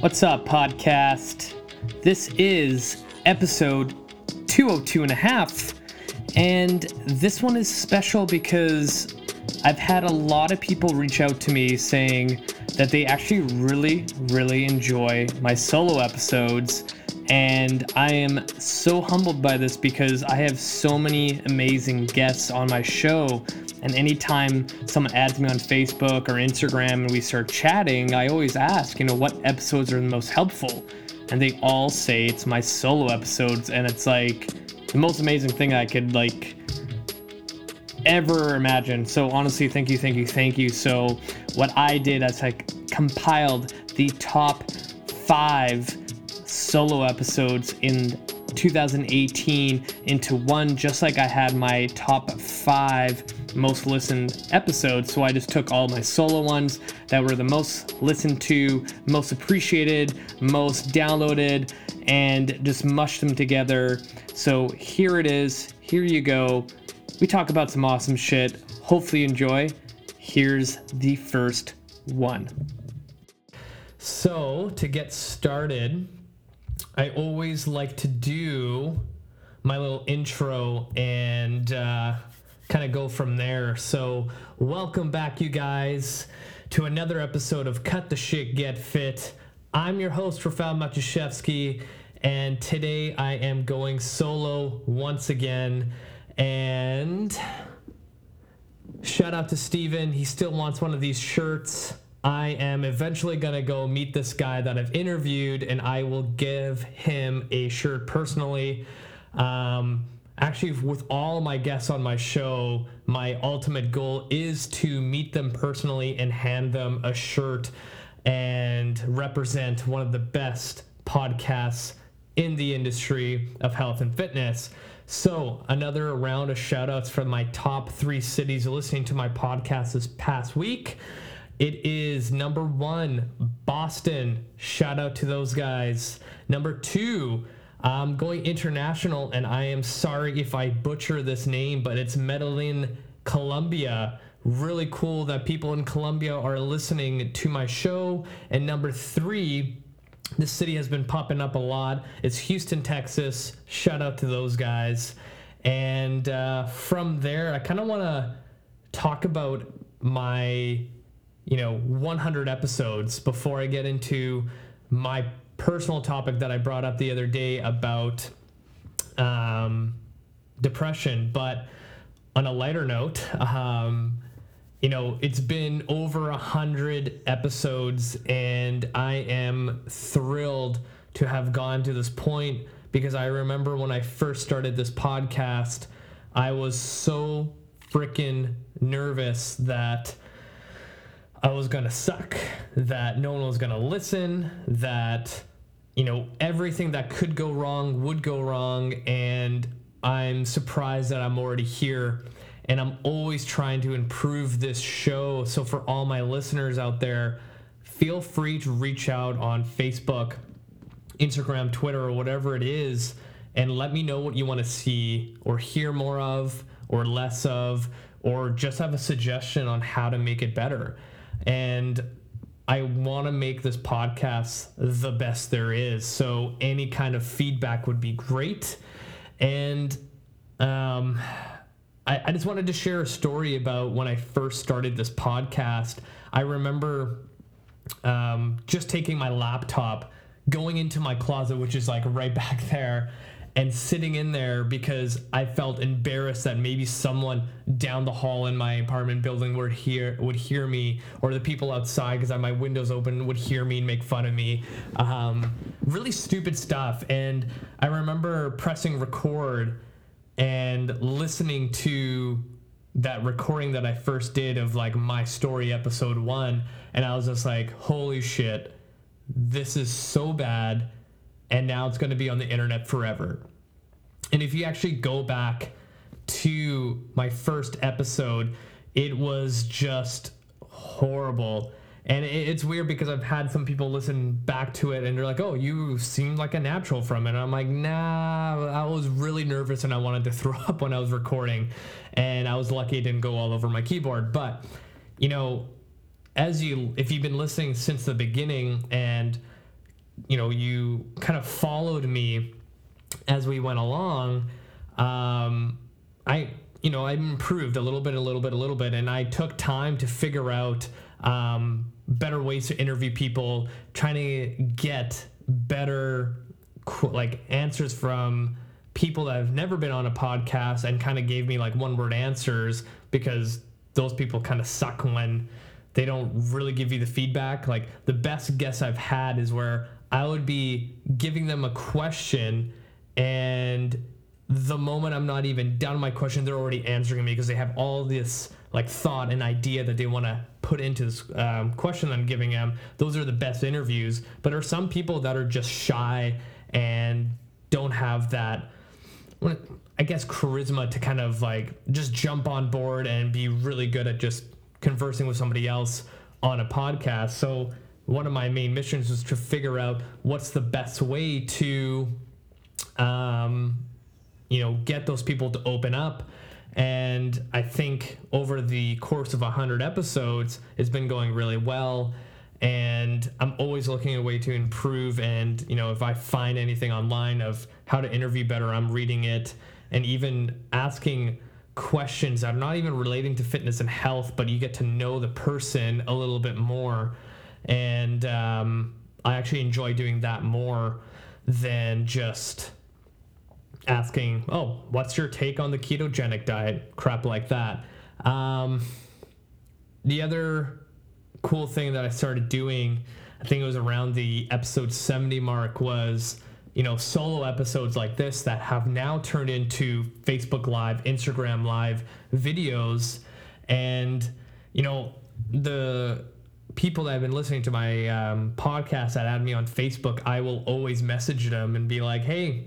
What's up, podcast? This is episode 202 and a half, and this one is special because I've had a lot of people reach out to me saying that they actually really, really enjoy my solo episodes. And I am so humbled by this because I have so many amazing guests on my show. And anytime someone adds me on Facebook or Instagram and we start chatting, I always ask, you know, what episodes are the most helpful? And they all say it's my solo episodes. And it's like the most amazing thing I could, like, ever imagine. So honestly, thank you, thank you, thank you. So what I did is I compiled the top five solo episodes in 2018 into one, just like I had my top five most listened episodes. So I just took all my solo ones that were the most listened to, most appreciated, most downloaded, and just mushed them together. So here it is. Here you go. We talk about some awesome shit. Hopefully, you enjoy. Here's the first one. So, to get started, I always like to do my little intro and uh, kind of go from there. So, welcome back, you guys, to another episode of Cut the Shit, Get Fit. I'm your host, Rafael Matuszewski, and today I am going solo once again. And shout out to Steven. He still wants one of these shirts. I am eventually going to go meet this guy that I've interviewed and I will give him a shirt personally. Um, actually, with all my guests on my show, my ultimate goal is to meet them personally and hand them a shirt and represent one of the best podcasts in the industry of health and fitness. So, another round of shout outs from my top three cities listening to my podcast this past week. It is number one, Boston. Shout out to those guys. Number two, I'm going international, and I am sorry if I butcher this name, but it's Medellin, Colombia. Really cool that people in Colombia are listening to my show. And number three, this city has been popping up a lot. It's Houston, Texas. Shout out to those guys. And uh, from there, I kind of want to talk about my, you know, 100 episodes before I get into my personal topic that I brought up the other day about um, depression. But on a lighter note, um, you know, it's been over a hundred episodes, and I am thrilled to have gone to this point because I remember when I first started this podcast, I was so freaking nervous that I was gonna suck, that no one was gonna listen, that you know everything that could go wrong would go wrong, and I'm surprised that I'm already here and I'm always trying to improve this show. So for all my listeners out there, feel free to reach out on Facebook, Instagram, Twitter, or whatever it is, and let me know what you want to see or hear more of or less of, or just have a suggestion on how to make it better. And I want to make this podcast the best there is. So any kind of feedback would be great. And um, I, I just wanted to share a story about when I first started this podcast. I remember um, just taking my laptop, going into my closet, which is like right back there, and sitting in there because I felt embarrassed that maybe someone down the hall in my apartment building would hear would hear me, or the people outside because I my windows open would hear me and make fun of me. Um, really stupid stuff. And I remember pressing record and listening to that recording that I first did of like my story episode one, and I was just like, holy shit, this is so bad, and now it's going to be on the internet forever. And if you actually go back to my first episode, it was just horrible and it's weird because I've had some people listen back to it and they're like, "Oh, you seem like a natural from it." And I'm like, "Nah, I was really nervous and I wanted to throw up when I was recording, and I was lucky it didn't go all over my keyboard." But you know, as you if you've been listening since the beginning and you know you kind of followed me as we went along, um, I you know I improved a little bit, a little bit, a little bit, and I took time to figure out um, better ways to interview people, trying to get better like answers from people that have never been on a podcast and kind of gave me like one word answers because those people kind of suck when they don't really give you the feedback. Like the best guess I've had is where I would be giving them a question and the moment I'm not even done my question, they're already answering me because they have all this like thought and idea that they want to put into this um, question I'm giving them. Those are the best interviews. But are some people that are just shy and don't have that, I guess, charisma to kind of like just jump on board and be really good at just conversing with somebody else on a podcast. So one of my main missions was to figure out what's the best way to um, you know, get those people to open up. And I think over the course of 100 episodes, it's been going really well. And I'm always looking at a way to improve. And, you know, if I find anything online of how to interview better, I'm reading it and even asking questions that are not even relating to fitness and health, but you get to know the person a little bit more. And um, I actually enjoy doing that more than just asking, "Oh, what's your take on the ketogenic diet?" Crap like that. Um, the other cool thing that I started doing, I think it was around the episode 70 mark, was you know solo episodes like this that have now turned into Facebook Live, Instagram Live videos, and you know the people that have been listening to my um, podcast that add me on Facebook, I will always message them and be like, "Hey,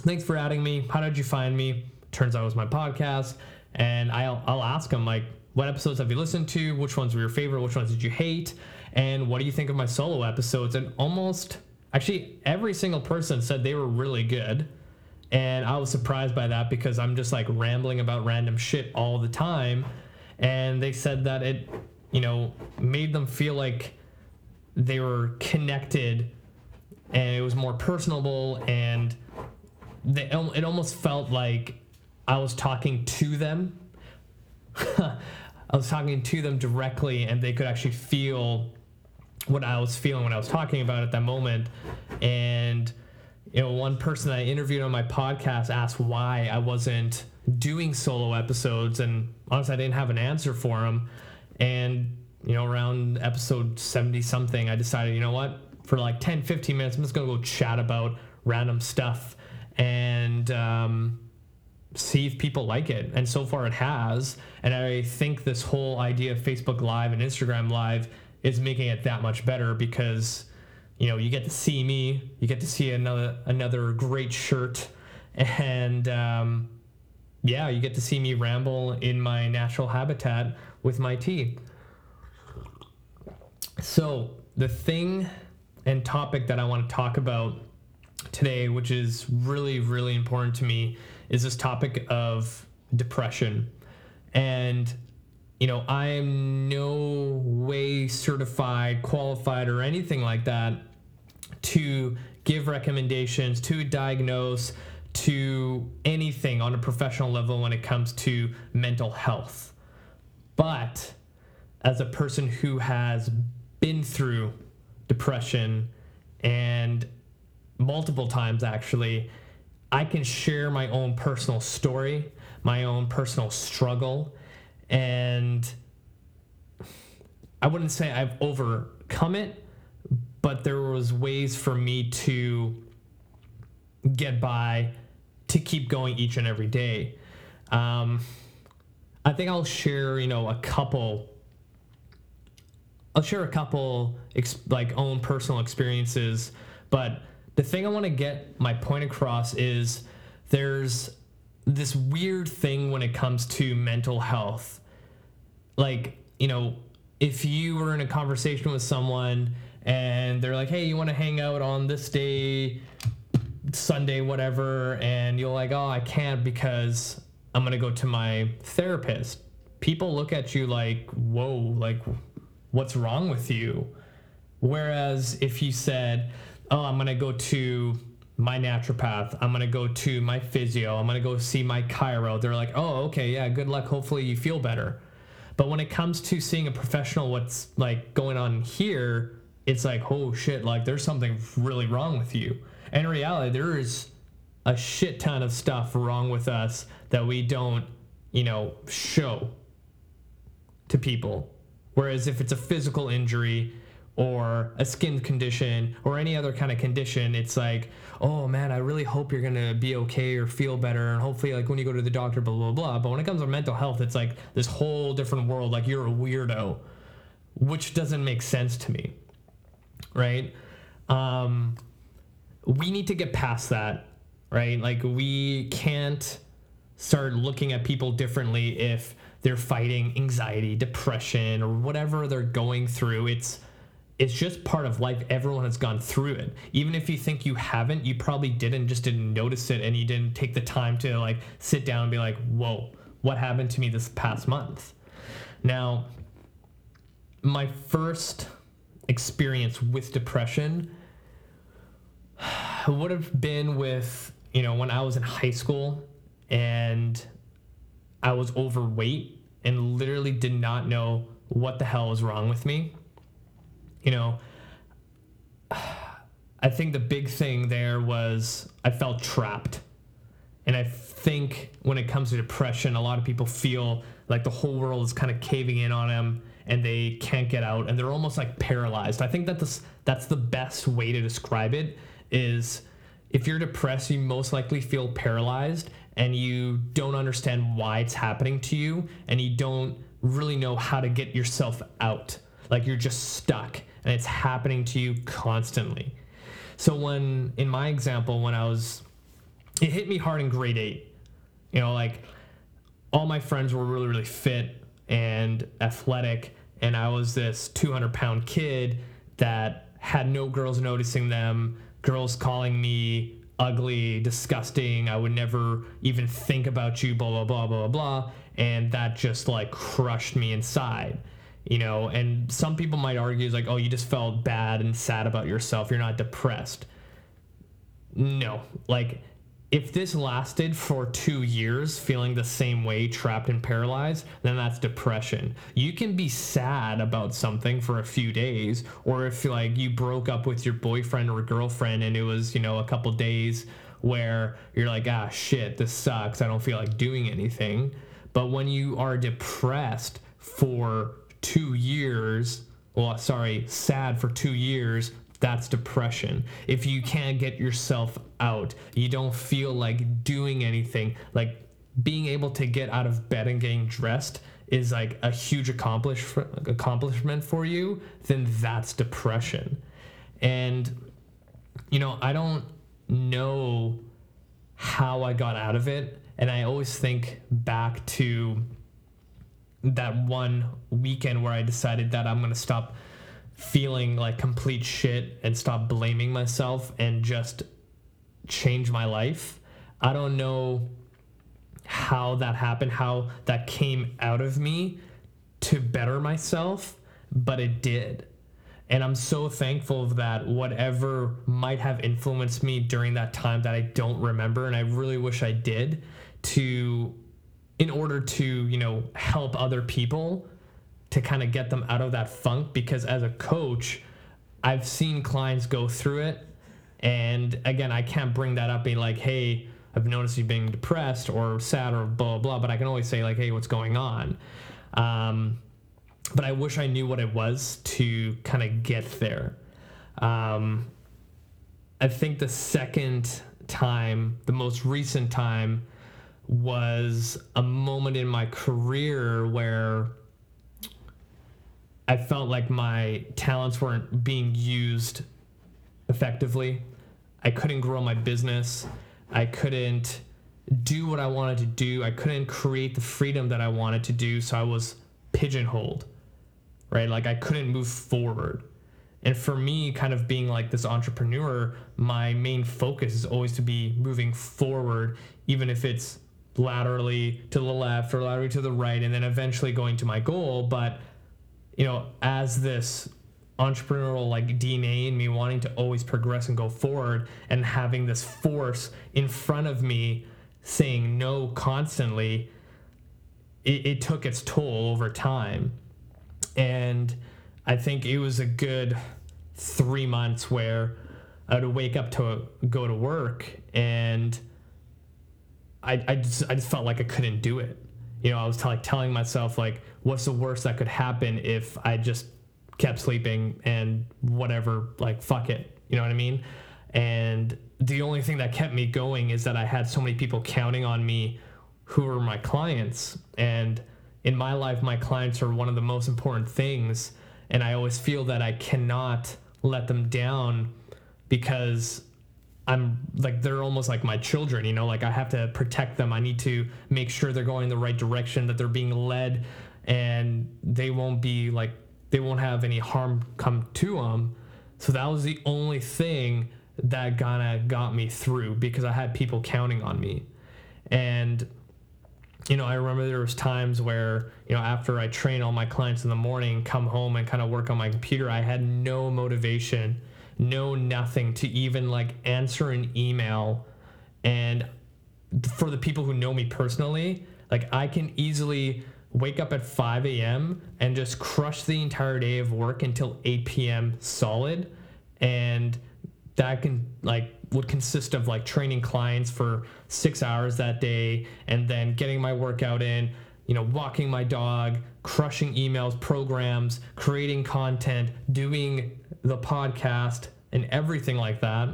thanks for adding me. How did you find me? Turns out it was my podcast. And I'll, I'll ask them, like, what episodes have you listened to? Which ones were your favorite? Which ones did you hate? And what do you think of my solo episodes? And almost, actually, every single person said they were really good. And I was surprised by that because I'm just like rambling about random shit all the time. And they said that it, you know, made them feel like they were connected and it was more personable and they, it almost felt like I was talking to them. I was talking to them directly, and they could actually feel what I was feeling when I was talking about at that moment. And you know, one person I interviewed on my podcast asked why I wasn't doing solo episodes, and honestly, I didn't have an answer for him. And you know, around episode 70 something, I decided, you know what, for like 10, 15 minutes, I'm just gonna go chat about random stuff and um, see if people like it. And so far it has. And I think this whole idea of Facebook Live and Instagram Live is making it that much better because you know you get to see me, you get to see another another great shirt, and um, yeah, you get to see me ramble in my natural habitat with my tea. So the thing and topic that I want to talk about today, which is really, really important to me, is this topic of depression. And, you know, I am no way certified, qualified, or anything like that to give recommendations, to diagnose, to anything on a professional level when it comes to mental health. But as a person who has been through depression and multiple times actually, I can share my own personal story, my own personal struggle, and I wouldn't say I've overcome it, but there was ways for me to get by, to keep going each and every day. Um, I think I'll share, you know, a couple. I'll share a couple ex- like own personal experiences, but the thing I want to get my point across is there's this weird thing when it comes to mental health. Like, you know, if you were in a conversation with someone and they're like, hey, you want to hang out on this day, Sunday, whatever, and you're like, oh, I can't because I'm going to go to my therapist. People look at you like, whoa, like, what's wrong with you? Whereas if you said, oh, I'm gonna go to my naturopath. I'm gonna go to my physio. I'm gonna go see my chiro. They're like, oh, okay, yeah, good luck. Hopefully you feel better. But when it comes to seeing a professional, what's like going on here, it's like, oh shit, like there's something really wrong with you. And in reality, there is a shit ton of stuff wrong with us that we don't, you know, show to people. Whereas if it's a physical injury or a skin condition or any other kind of condition, it's like, oh man, I really hope you're gonna be okay or feel better, and hopefully, like when you go to the doctor, blah blah blah. But when it comes to mental health, it's like this whole different world. Like you're a weirdo, which doesn't make sense to me, right? Um, we need to get past that, right? Like we can't start looking at people differently if they're fighting anxiety, depression, or whatever they're going through. It's it's just part of life. Everyone has gone through it. Even if you think you haven't, you probably didn't, just didn't notice it, and you didn't take the time to like sit down and be like, "Whoa, what happened to me this past month?" Now, my first experience with depression would have been with you know when I was in high school and I was overweight and literally did not know what the hell was wrong with me. You know, I think the big thing there was I felt trapped. And I think when it comes to depression, a lot of people feel like the whole world is kind of caving in on them and they can't get out and they're almost like paralyzed. I think that this that's the best way to describe it is if you're depressed, you most likely feel paralyzed and you don't understand why it's happening to you and you don't really know how to get yourself out. Like you're just stuck and it's happening to you constantly. So when in my example when I was it hit me hard in grade 8. You know, like all my friends were really really fit and athletic and I was this 200 pound kid that had no girls noticing them, girls calling me ugly, disgusting. I would never even think about you, blah, blah, blah, blah, blah. And that just like crushed me inside, you know. And some people might argue, like, oh, you just felt bad and sad about yourself. You're not depressed. No, like, if this lasted for two years, feeling the same way, trapped and paralyzed, then that's depression. You can be sad about something for a few days, or if like you broke up with your boyfriend or girlfriend and it was, you know, a couple days where you're like, ah, shit, this sucks. I don't feel like doing anything. But when you are depressed for two years, well, sorry, sad for two years, that's depression. If you can't get yourself out, you don't feel like doing anything, like being able to get out of bed and getting dressed is like a huge accomplish accomplishment for you, then that's depression. And you know, I don't know how I got out of it, and I always think back to that one weekend where I decided that I'm to stop feeling like complete shit and stop blaming myself and just change my life. I don't know how that happened, how that came out of me to better myself, but it did. And I'm so thankful of that, whatever might have influenced me during that time that I don't remember. And I really wish I did to, in order to, you know, help other people to kind of get them out of that funk because as a coach, I've seen clients go through it. And again, I can't bring that up being like, hey, I've noticed you being depressed or sad or blah, blah, blah. But I can always say, like, hey, what's going on? Um, but I wish I knew what it was to kind of get there. Um, I think the second time, the most recent time, was a moment in my career where I felt like my talents weren't being used effectively. I couldn't grow my business. I couldn't do what I wanted to do. I couldn't create the freedom that I wanted to do. So I was pigeonholed, right? Like I couldn't move forward. And for me, kind of being like this entrepreneur, my main focus is always to be moving forward, even if it's laterally to the left or laterally to the right, and then eventually going to my goal. But you know, as this entrepreneurial like DNA in me wanting to always progress and go forward and having this force in front of me saying no constantly it, it took its toll over time and I think it was a good three months where I would wake up to go to work and I, I just I just felt like I couldn't do it. You know, I was t- like telling myself like, what's the worst that could happen if I just kept sleeping and whatever, like fuck it. You know what I mean? And the only thing that kept me going is that I had so many people counting on me who were my clients. And in my life, my clients are one of the most important things. And I always feel that I cannot let them down because I'm like they're almost like my children, you know, like I have to protect them. I need to make sure they're going the right direction, that they're being led and they won't be like they won't have any harm come to them. So that was the only thing that kind of got me through because I had people counting on me. And you know, I remember there was times where, you know, after I train all my clients in the morning, come home and kind of work on my computer, I had no motivation know nothing to even like answer an email. And for the people who know me personally, like I can easily wake up at 5 a.m. and just crush the entire day of work until 8 p.m. solid. And that can like would consist of like training clients for six hours that day and then getting my workout in, you know, walking my dog, crushing emails, programs, creating content, doing the podcast, and everything like that.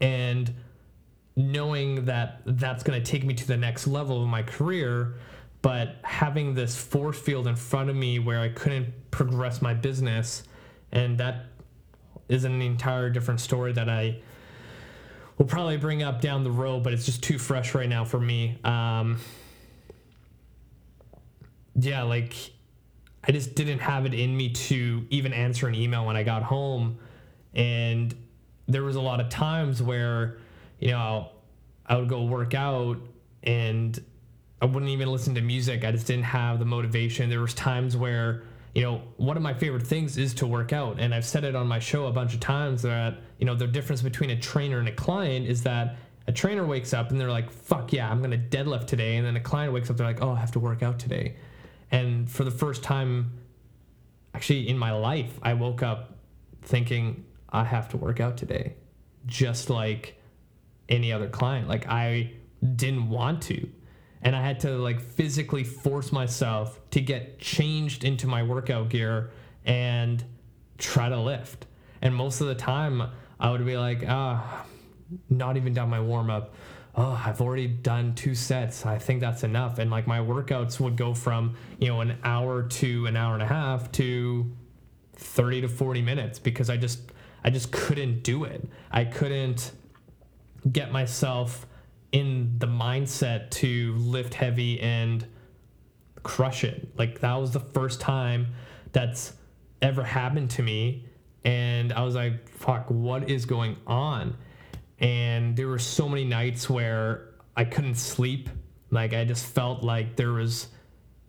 And knowing that that's going to take me to the next level of my career, but having this force field in front of me where I couldn't progress my business. And that is an entire different story that I will probably bring up down the road, but it's just too fresh right now for me. Um, yeah, like I just didn't have it in me to even answer an email when I got home. And there was a lot of times where, you know, I would go work out and I wouldn't even listen to music. I just didn't have the motivation. There was times where, you know, one of my favorite things is to work out. And I've said it on my show a bunch of times that, you know, the difference between a trainer and a client is that a trainer wakes up and they're like, fuck yeah, I'm going to deadlift today. And then a client wakes up, they're like, oh, I have to work out today. And for the first time, actually in my life, I woke up thinking, I have to work out today, just like any other client. Like I didn't want to. And I had to like physically force myself to get changed into my workout gear and try to lift. And most of the time, I would be like, ah, not even done my warm up. Oh, I've already done two sets. I think that's enough. And like my workouts would go from, you know, an hour to an hour and a half to 30 to 40 minutes because I just I just couldn't do it. I couldn't get myself in the mindset to lift heavy and crush it. Like that was the first time that's ever happened to me. And I was like, fuck, what is going on? And there were so many nights where I couldn't sleep. Like I just felt like there was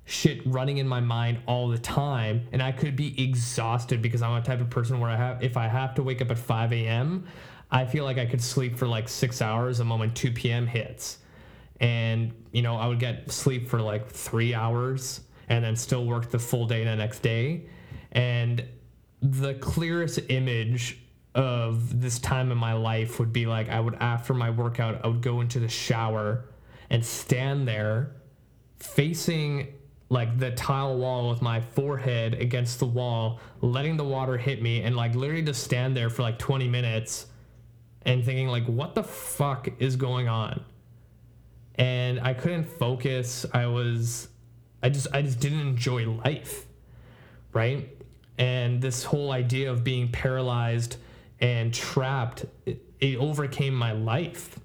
shit running in my mind all the time and I could be exhausted because I'm a type of person where I have if I have to wake up at 5 a.m. I feel like I could sleep for like six hours the moment 2 p.m. hits. And, you know, I would get sleep for like three hours and then still work the full day the next day. And the clearest image of this time in my life would be like I would, after my workout, I would go into the shower and stand there facing like the tile wall with my forehead against the wall, letting the water hit me, and like literally just stand there for like 20 minutes and thinking like, what the fuck is going on? And I couldn't focus. I was, I just, I just didn't enjoy life, right? And this whole idea of being paralyzed and trapped, it, it overcame my life.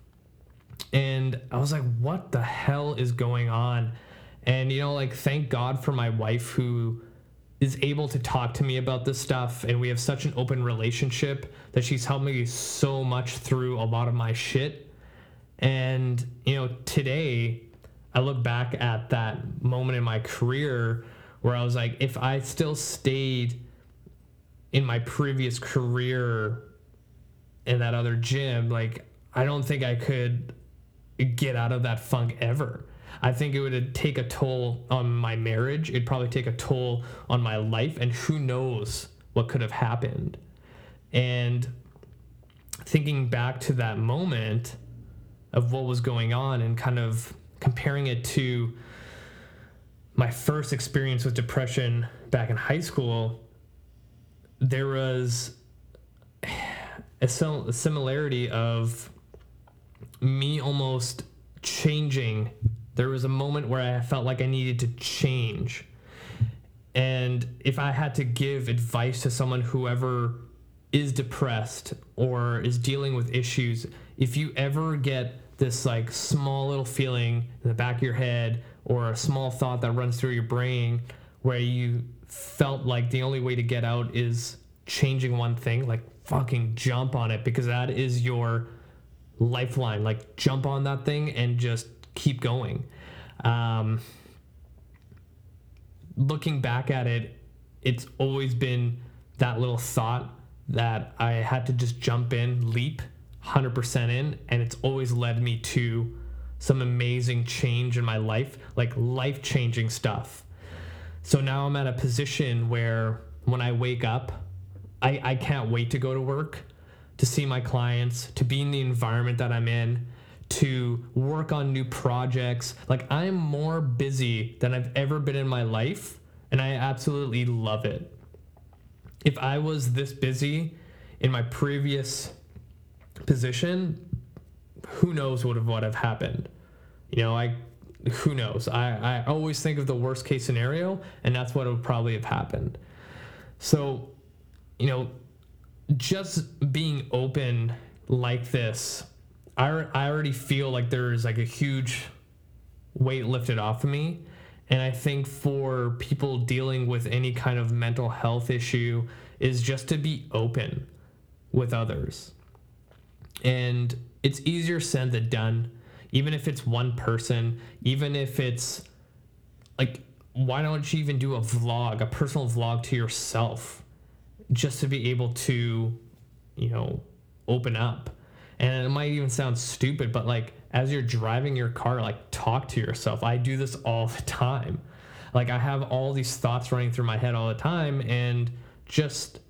And I was like, what the hell is going on? And, you know, like, thank God for my wife who is able to talk to me about this stuff. And we have such an open relationship that she's helped me so much through a lot of my shit. And, you know, today I look back at that moment in my career where I was like, if I still stayed in my previous career in that other gym, like I don't think I could get out of that funk ever. I think it would take a toll on my marriage. It'd probably take a toll on my life, and who knows what could have happened. And thinking back to that moment of what was going on and kind of comparing it to my first experience with depression back in high school, there was a, similarity of me almost changing. There was a moment where I felt like I needed to change. And if I had to give advice to someone, whoever is depressed or is dealing with issues, if you ever get this like small little feeling in the back of your head or a small thought that runs through your brain where you felt like the only way to get out is changing one thing, like fucking jump on it because that is your lifeline. Like jump on that thing and just keep going. Um, looking back at it, it's always been that little thought that I had to just jump in, leap 100% in, and it's always led me to some amazing change in my life, like life changing stuff. So now I'm at a position where when I wake up, I, I can't wait to go to work, to see my clients, to be in the environment that I'm in, to work on new projects. Like I'm more busy than I've ever been in my life, and I absolutely love it. If I was this busy in my previous position, who knows what would have happened? You know, I who knows? I, I always think of the worst case scenario, and that's what would probably have happened. So, you know, just being open like this, I, I already feel like there's like a huge weight lifted off of me. And I think for people dealing with any kind of mental health issue is just to be open with others. And it's easier said than done, even if it's one person, even if it's like, why don't you even do a vlog, a personal vlog to yourself, just to be able to, you know, open up? And it might even sound stupid, but like as you're driving your car, like talk to yourself. I do this all the time. Like I have all these thoughts running through my head all the time, and just,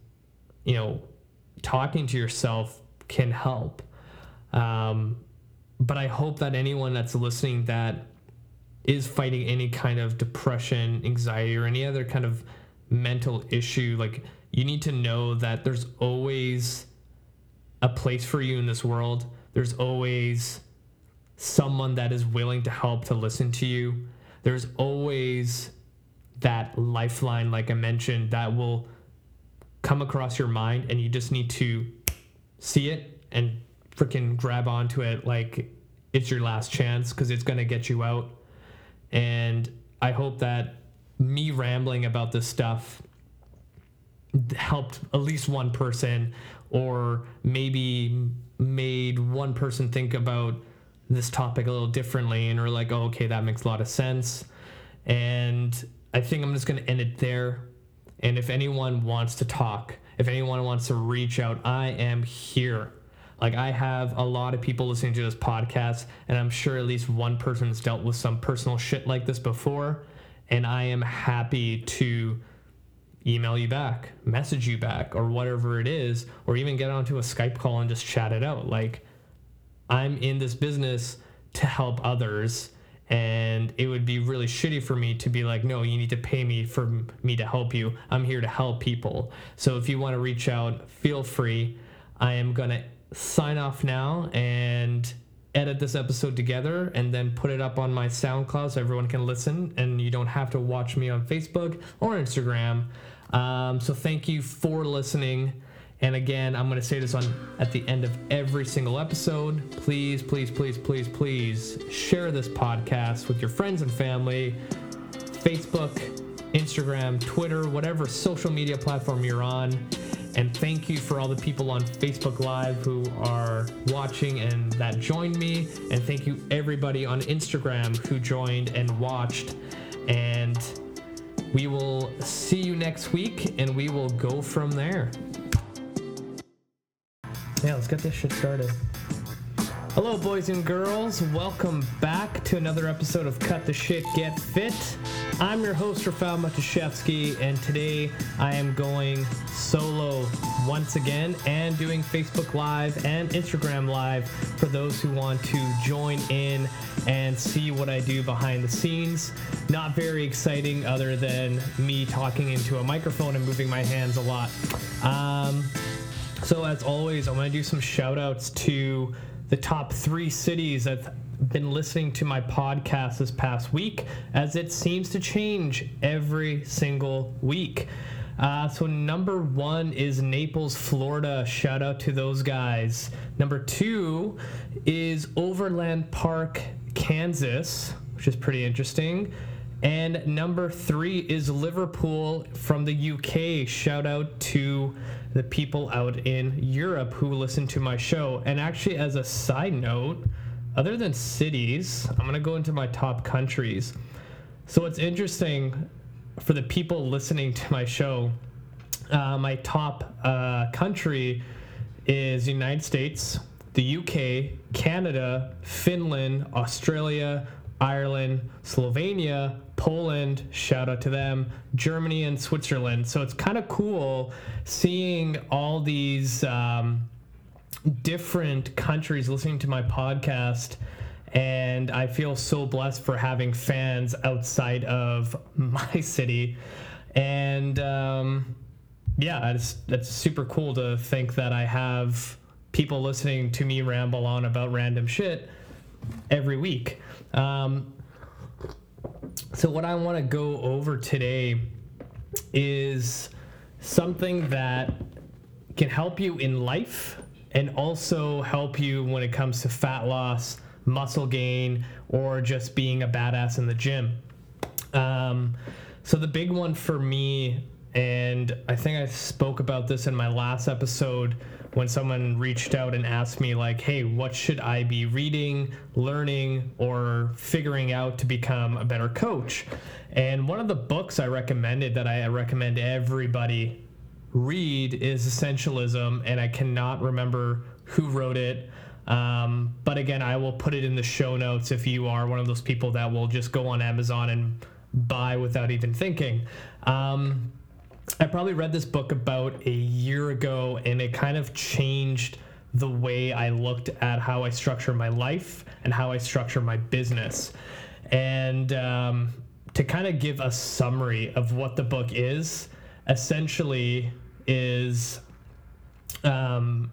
you know, talking to yourself can help. Um, but I hope that anyone that's listening that is fighting any kind of depression, anxiety, or any other kind of mental issue, like you need to know that there's always a place for you in this world. There's always someone that is willing to help to listen to you. There's always that lifeline, like I mentioned, that will come across your mind, and you just need to see it and freaking grab onto it like it's your last chance because it's going to get you out. And I hope that me rambling about this stuff helped at least one person or maybe made one person think about this topic a little differently and are like, oh, okay, that makes a lot of sense. And I think I'm just going to end it there. And if anyone wants to talk, if anyone wants to reach out, I am here. Like I have a lot of people listening to this podcast, and I'm sure at least one person's dealt with some personal shit like this before. And I am happy to email you back, message you back, or whatever it is, or even get onto a Skype call and just chat it out. Like I'm in this business to help others. And it would be really shitty for me to be like, no, you need to pay me for me to help you. I'm here to help people. So if you want to reach out, feel free. I am going to sign off now and edit this episode together and then put it up on my SoundCloud so everyone can listen and you don't have to watch me on Facebook or Instagram. Um, so thank you for listening. And again, I'm going to say this on at the end of every single episode. Please, please, please, please, please share this podcast with your friends and family. Facebook, Instagram, Twitter, whatever social media platform you're on. And thank you for all the people on Facebook Live who are watching and that joined me. And thank you everybody on Instagram who joined and watched. And we will see you next week and we will go from there. Yeah, let's get this shit started. Hello, boys and girls. Welcome back to another episode of Cut the Shit, Get Fit. I'm your host, Rafał Matuszewski, and today I am going solo once again and doing Facebook Live and Instagram Live for those who want to join in and see what I do behind the scenes. Not very exciting, other than me talking into a microphone and moving my hands a lot. Um, so, as always, I want to do some shout outs to the top three cities that been listening to my podcast this past week, as it seems to change every single week. Uh, so, number one is Naples, Florida. Shout out to those guys. Number two is Overland Park, Kansas, which is pretty interesting. And number three is Liverpool from the UK. Shout out to the people out in Europe who listen to my show. And actually, as a side note, other than cities, I'm going to go into my top countries. So it's interesting for the people listening to my show. Uh, my top uh, country is United States, the UK, Canada, Finland, Australia, Ireland, Slovenia, Poland, shout out to them, Germany, and Switzerland. So it's kind of cool seeing all these um, different countries listening to my podcast. And I feel so blessed for having fans outside of my city. And um, yeah, it's, super cool to think that I have people listening to me ramble on about random shit every week. Um, so, what I want to go over today is something that can help you in life and also help you when it comes to fat loss, muscle gain, or just being a badass in the gym. Um, so, the big one for me, and I think I spoke about this in my last episode when someone reached out and asked me like hey what should i be reading learning or figuring out to become a better coach and one of the books i recommended that i recommend everybody read is essentialism and i cannot remember who wrote it um, but again i will put it in the show notes if you are one of those people that will just go on amazon and buy without even thinking um, I probably read this book about a year ago, and it kind of changed the way I looked at how I structure my life and how I structure my business. And um, to kind of give a summary of what the book is, essentially is um,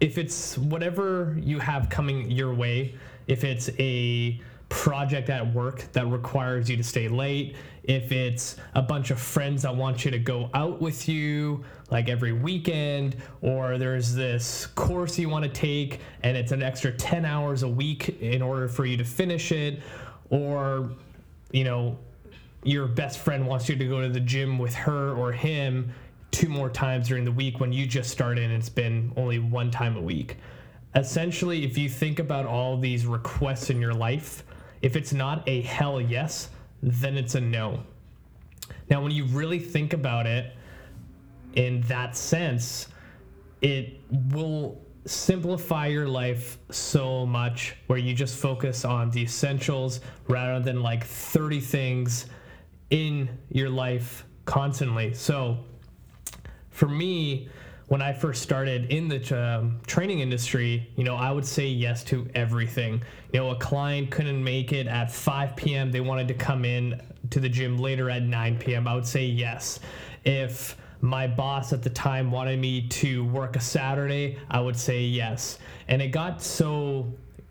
if it's whatever you have coming your way, if it's a project at work that requires you to stay late, if it's a bunch of friends that want you to go out with you like every weekend, or there's this course you want to take and it's an extra 10 hours a week in order for you to finish it, or, you know, your best friend wants you to go to the gym with her or him two more times during the week when you just started and it's been only one time a week. Essentially, if you think about all these requests in your life, if it's not a hell yes, then it's a no. Now, when you really think about it in that sense, it will simplify your life so much where you just focus on the essentials rather than like 30 things in your life constantly. So, for me, when I first started in the um, training industry, you know, I would say yes to everything. You know, a client couldn't make it at 5 p.m., they wanted to come in to the gym later at 9 p.m., I would say yes. If my boss at the time wanted me to work a Saturday, I would say yes. And it got so,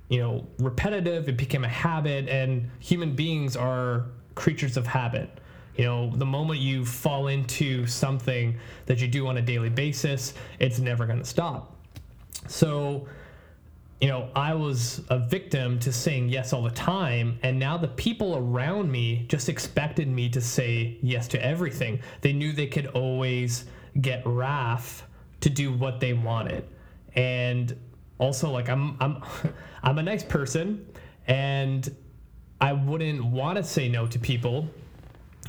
you know, repetitive, it became a habit, and human beings are creatures of habit. You know, the moment you fall into something that you do on a daily basis, it's never going to stop. So, you know, I was a victim to saying yes all the time. And now the people around me just expected me to say yes to everything. They knew they could always get Raf to do what they wanted. And also like I'm I'm I'm a nice person and I wouldn't want to say no to people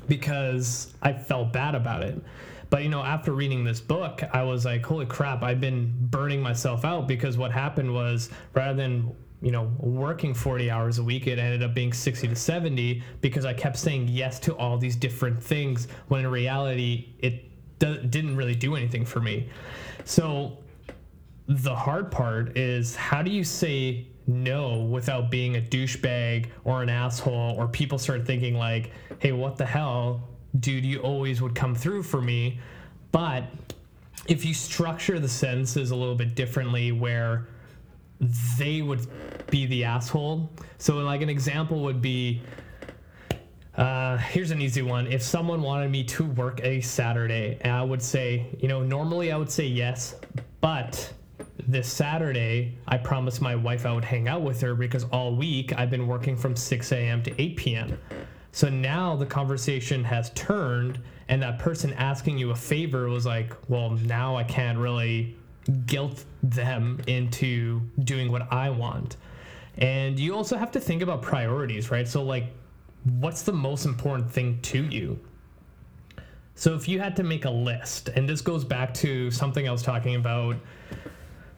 because I felt bad about it. But you know, after reading this book, I was like, holy crap, I've been burning myself out because what happened was rather than you know working 40 hours a week it ended up being 60 to 70 because i kept saying yes to all these different things when in reality it do- didn't really do anything for me so the hard part is how do you say no without being a douchebag or an asshole or people start thinking like hey what the hell dude you always would come through for me but if you structure the sentences a little bit differently where they would be the asshole. So, like, an example would be uh, here's an easy one. If someone wanted me to work a Saturday, I would say, you know, normally I would say yes, but this Saturday, I promised my wife I would hang out with her because all week I've been working from 6 a.m. to 8 p.m. So now the conversation has turned, and that person asking you a favor was like, well, now I can't really guilt them into doing what I want. And you also have to think about priorities, right? So, like, what's the most important thing to you? So, if you had to make a list, and this goes back to something I was talking about,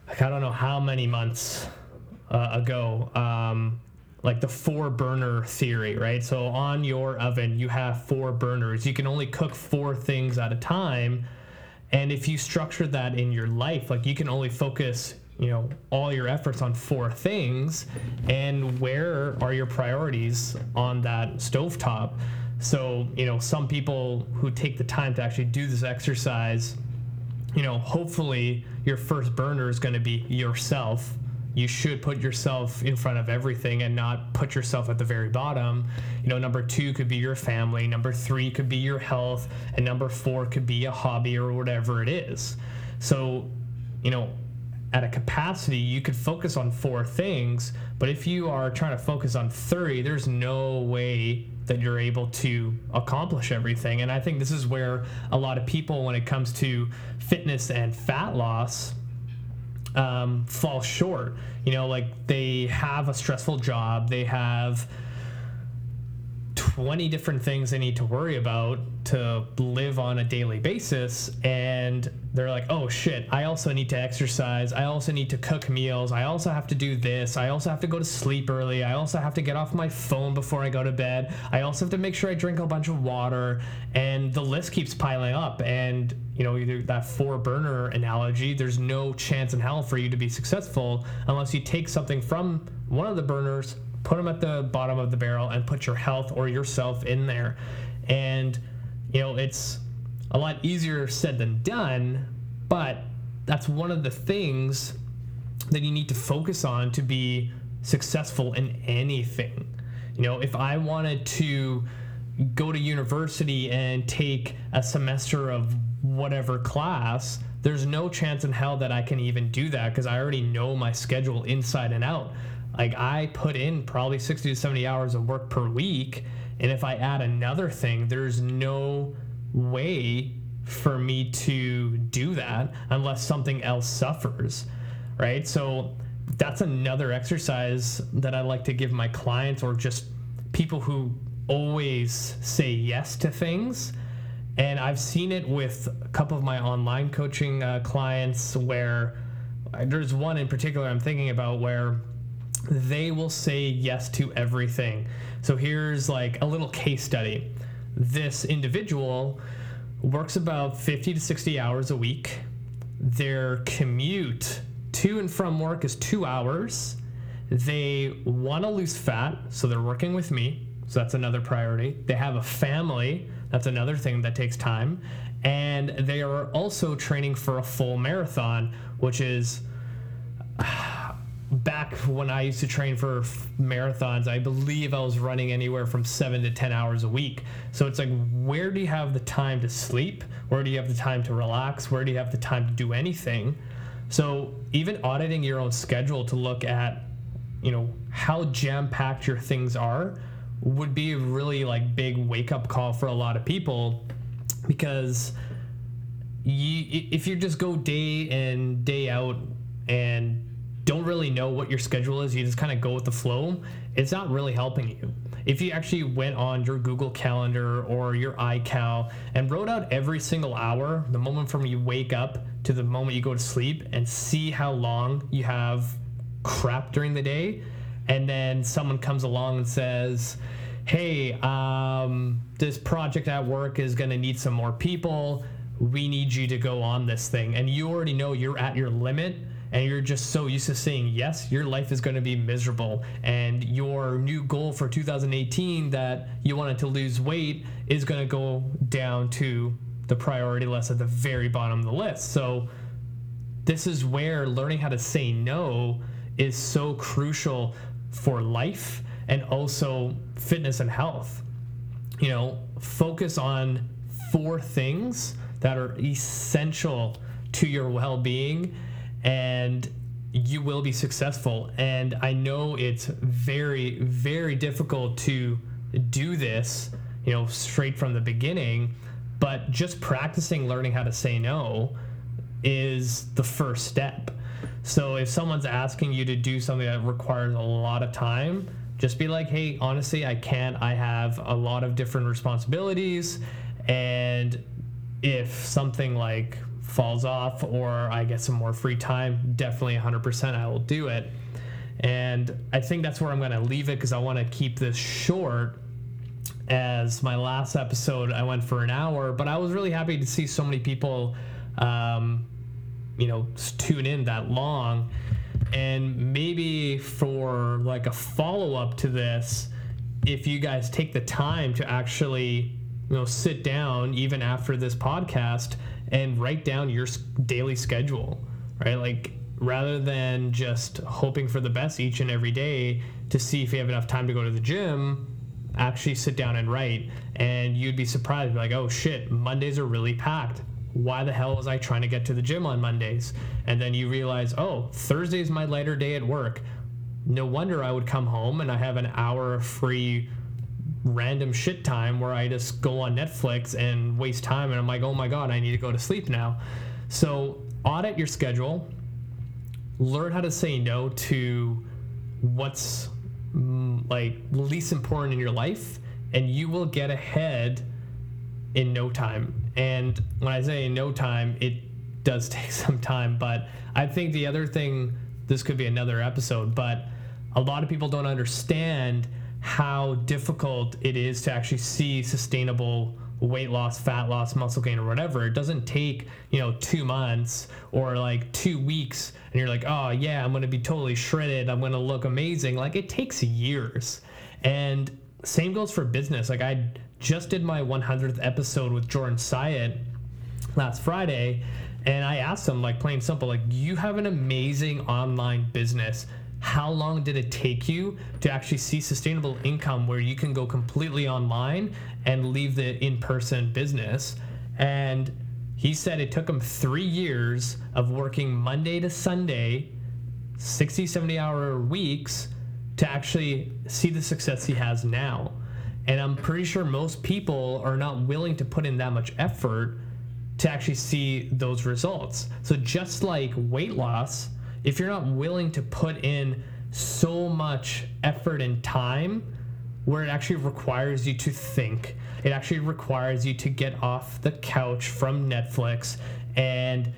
like, I don't know how many months uh, ago, um, like the four burner theory, right? So, on your oven, you have four burners. You can only cook four things at a time and if you structure that in your life, like you can only focus, you know, all your efforts on four things, and where are your priorities on that stovetop? So, you know, some people who take the time to actually do this exercise, you know, hopefully your first burner is going to be yourself you should put yourself in front of everything and not put yourself at the very bottom. You know, number two could be your family, number three could be your health, and number four could be a hobby or whatever it is. So, you know, at a capacity, you could focus on four things, but if you are trying to focus on 30, there's no way that you're able to accomplish everything. And I think this is where a lot of people, when it comes to fitness and fat loss, um, fall short. You know, like they have a stressful job, they have 20 different things they need to worry about to live on a daily basis and they're like oh shit i also need to exercise. I also need to cook meals. I also have to do this. I also have to go to sleep early. I also have to get off my phone before i go to bed. I also have to make sure i drink a bunch of water. And the list keeps piling up. And you know either that four burner analogy there's no chance in hell for you to be successful unless you take something from one of the burners put them at the bottom of the barrel and put your health or yourself in there. And, you know, it's a lot easier said than done, but that's one of the things that you need to focus on to be successful in anything. You know, if I wanted to go to university and take a semester of whatever class, there's no chance in hell that I can even do that because I already know my schedule inside and out. Like I put in probably 60 to 70 hours of work per week. And if I add another thing, there's no way for me to do that unless something else suffers. Right. So that's another exercise that I like to give my clients or just people who always say yes to things. And I've seen it with a couple of my online coaching uh, clients where uh, there's one in particular I'm thinking about where they will say yes to everything. So here's like a little case study. This individual works about 50 to 60 hours a week. Their commute to and from work is two hours. They want to lose fat, so they're working with me. So that's another priority. They have a family. That's another thing that takes time. And they are also training for a full marathon, which is back when I used to train for marathons, I believe I was running anywhere from seven to 10 hours a week. So it's like, where do you have the time to sleep? Where do you have the time to relax? Where do you have the time to do anything? So even auditing your own schedule to look at, you know, how jam packed your things are would be a really like big wake up call for a lot of people because you, if you just go day in, day out and don't really know what your schedule is, you just kind of go with the flow, it's not really helping you. If you actually went on your Google Calendar or your iCal and wrote out every single hour, the moment from you wake up to the moment you go to sleep, and see how long you have crap during the day, and then someone comes along and says, hey, um, this project at work is going to need some more people. We need you to go on this thing. And you already know you're at your limit and you're just so used to saying yes, your life is going to be miserable. And your new goal for 2018 that you wanted to lose weight is going to go down to the priority list at the very bottom of the list. So, this is where learning how to say no is so crucial for life and also fitness and health. You know, focus on four things that are essential to your well being, and you will be successful. And I know it's very, very difficult to do this, you know, straight from the beginning, but just practicing learning how to say no is the first step. So if someone's asking you to do something that requires a lot of time, just be like, hey, honestly, I can't. I have a lot of different responsibilities. And if something like falls off or I get some more free time, definitely 100% I will do it. And I think that's where I'm going to leave it because I want to keep this short. As my last episode, I went for an hour, but I was really happy to see so many people, um, you know, tune in that long and maybe for like a follow up to this, if you guys take the time to actually, you know, sit down even after this podcast and write down your daily schedule, right? Like rather than just hoping for the best each and every day to see if you have enough time to go to the gym, actually sit down and write. And you'd be surprised, like, oh shit, Mondays are really packed why the hell was I trying to get to the gym on Mondays? And then you realize, oh, Thursday's my lighter day at work. No wonder I would come home and I have an hour of free random shit time where I just go on Netflix and waste time and I'm like, oh my God, I need to go to sleep now. So audit your schedule, learn how to say no to what's mm, like least important in your life, and you will get ahead in no time. And when I say in no time, it does take some time. But I think the other thing, this could be another episode, but a lot of people don't understand how difficult it is to actually see sustainable weight loss, fat loss, muscle gain, or whatever. It doesn't take, you know, two months or like two weeks and you're like, oh, yeah, I'm going to be totally shredded. I'm going to look amazing. Like it takes years. And same goes for business. Like I just did my 100th episode with Jordan Syatt last Friday, and I asked him, like, plain simple, like, you have an amazing online business. How long did it take you to actually see sustainable income where you can go completely online and leave the in person business? And he said it took him three years of working Monday to Sunday, 60, 70 hour weeks to actually see the success he has now. And I'm pretty sure most people are not willing to put in that much effort to actually see those results. So just like weight loss, if you're not willing to put in so much effort and time where it actually requires you to think, it actually requires you to get off the couch from Netflix and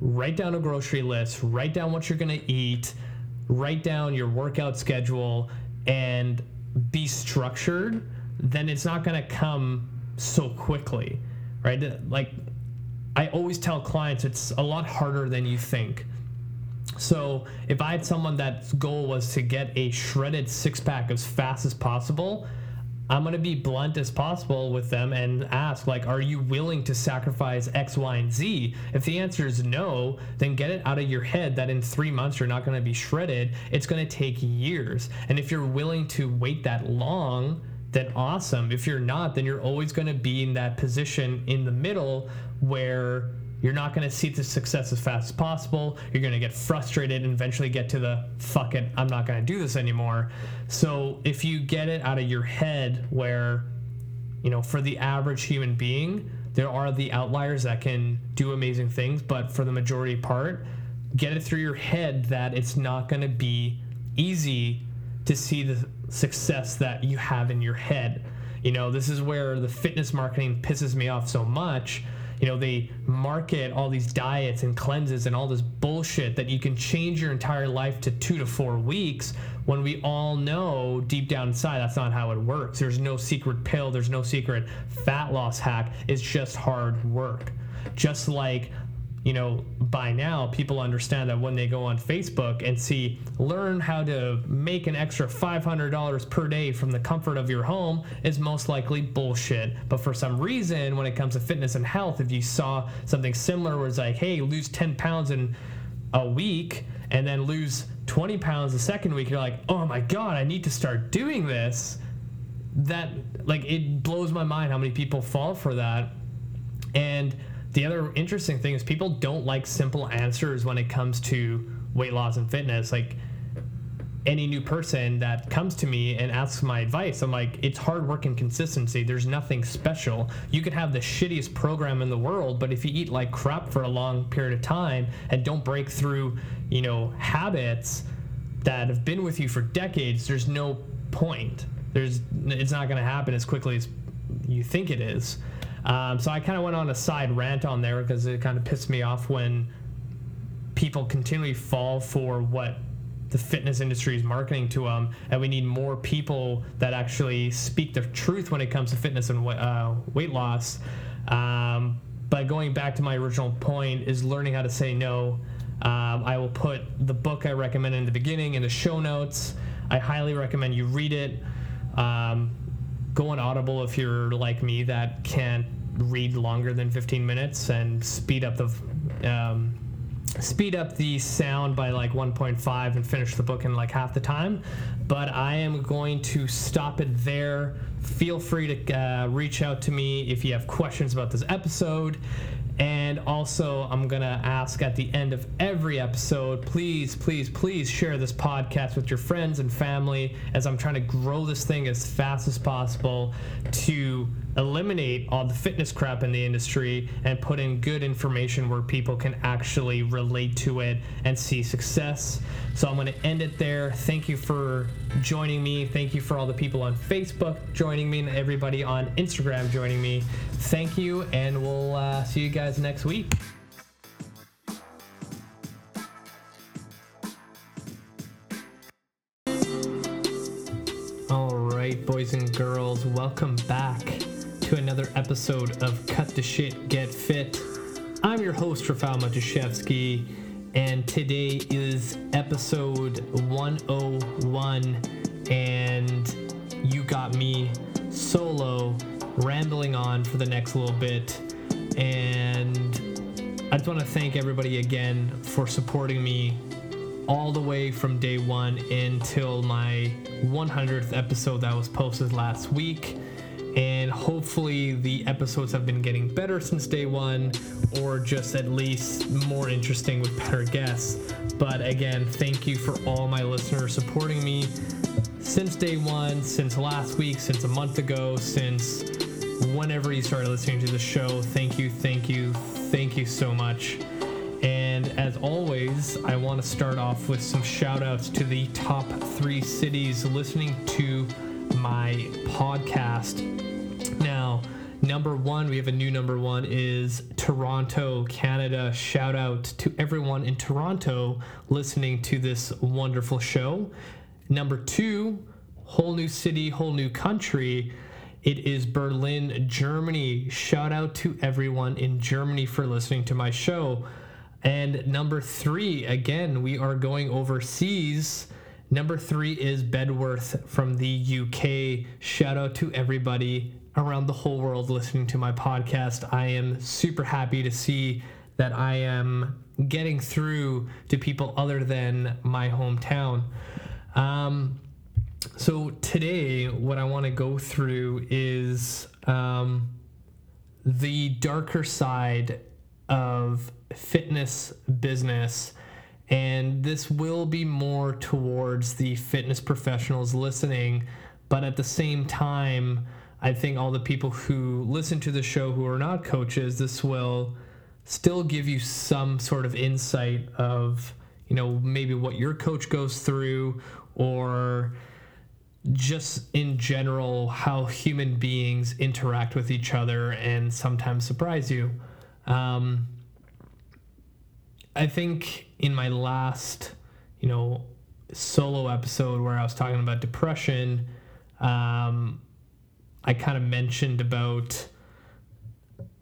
write down a grocery list, write down what you're going to eat, write down your workout schedule and be structured then it's not going to come so quickly, right? Like I always tell clients, it's a lot harder than you think. So if I had someone that's goal was to get a shredded six pack as fast as possible, I'm to be blunt as possible with them and ask, like, are you willing to sacrifice X, Y, and Z? If the answer is no, then get it out of your head that in three months you're not to be shredded. It's to take years. And if you're willing to wait that long, then awesome. If you're not, then you're always to be in that position in the middle where you're not going to see the success as fast as possible. You're going to get frustrated and eventually get to the fuck it, I'm not going to do this anymore. So if you get it out of your head where, you know, for the average human being, there are the outliers that can do amazing things, but for the majority part, get it through your head that it's not going to be easy to see the success that you have in your head. You know, this is where the fitness marketing pisses me off so much. You know, they market all these diets and cleanses and all this bullshit that you can change your entire life to two to four weeks when we all know deep down inside that's not how it works. There's no secret pill, there's no secret fat loss hack. It's just hard work. Just like you know, by now people understand that when they go on Facebook and see learn how to make an extra $500 per day from the comfort of your home is most likely bullshit. But for some reason, when it comes to fitness and health, if you saw something similar where it's like, hey, lose 10 pounds in a week and then lose 20 pounds the second week, you're like, oh my God, I need to start doing this. That, like, it blows my mind how many people fall for that. And, the other interesting thing is people don't like simple answers when it comes to weight loss and fitness. Like any new person that comes to me and asks my advice, I'm like, it's hard work and consistency. There's nothing special. You could have the shittiest program in the world, but if you eat like crap for a long period of time and don't break through, you know, habits that have been with you for decades, there's no point. There's it's not going to happen as quickly as you think it is. Um, so I kind of went on a side rant on there because it kind of pissed me off when people continually fall for what the fitness industry is marketing to them, and we need more people that actually speak the truth when it comes to fitness and uh, weight loss. Um, but going back to my original point is learning how to say no. Um, I will put the book I recommend in the beginning in the show notes. I highly recommend you read it. Um, go on Audible if you're like me that can't read longer than 15 minutes and speed up the um, speed up the sound by like 1.5 and finish the book in like half the time. But I am going to stop it there. Feel free to uh, reach out to me if you have questions about this episode. And also, I'm going to ask at the end of every episode please, please, please share this podcast with your friends and family as I'm trying to grow this thing as fast as possible to eliminate all the fitness crap in the industry and put in good information where people can actually relate to it and see success. So I'm going to end it there. Thank you for joining me. Thank you for all the people on Facebook joining me and everybody on Instagram joining me. Thank you, and we'll uh, see you guys next week. All right, boys and girls, welcome back to another episode of Cut the Shit, Get Fit. I'm your host, Rafal Matuszewski, and today is episode 101, and you got me solo rambling on for the next little bit. And I just want to thank everybody again for supporting me all the way from day one until my 100th episode that was posted last week and hopefully the episodes have been getting better since day one or just at least more interesting with better guests. But again thank you for all my listeners supporting me since day one since last week since a month ago since whenever you started listening to the show. Thank you thank you thank you so much. And as always, I want to start off with some shout outs to the top three cities listening to my podcast. Now, number one, we have a new number one is Toronto, Canada. Shout out to everyone in Toronto listening to this wonderful show. Number two, whole new city, whole new country. It is Berlin, Germany. Shout out to everyone in Germany for listening to my show. And number three, again, we are going overseas. Number three is Bedworth from the UK. Shout out to everybody around the whole world listening to my podcast. I am super happy to see that I am getting through to people other than my hometown. Um, so today, what I want to go through is um, the darker side of fitness business and this will be more towards the fitness professionals listening but at the same time i think all the people who listen to the show who are not coaches this will still give you some sort of insight of, you know, maybe what your coach goes through or just in general how human beings interact with each other and sometimes surprise you. Um, I think in my last, you know, solo episode where I was talking about depression, um, I kind of mentioned about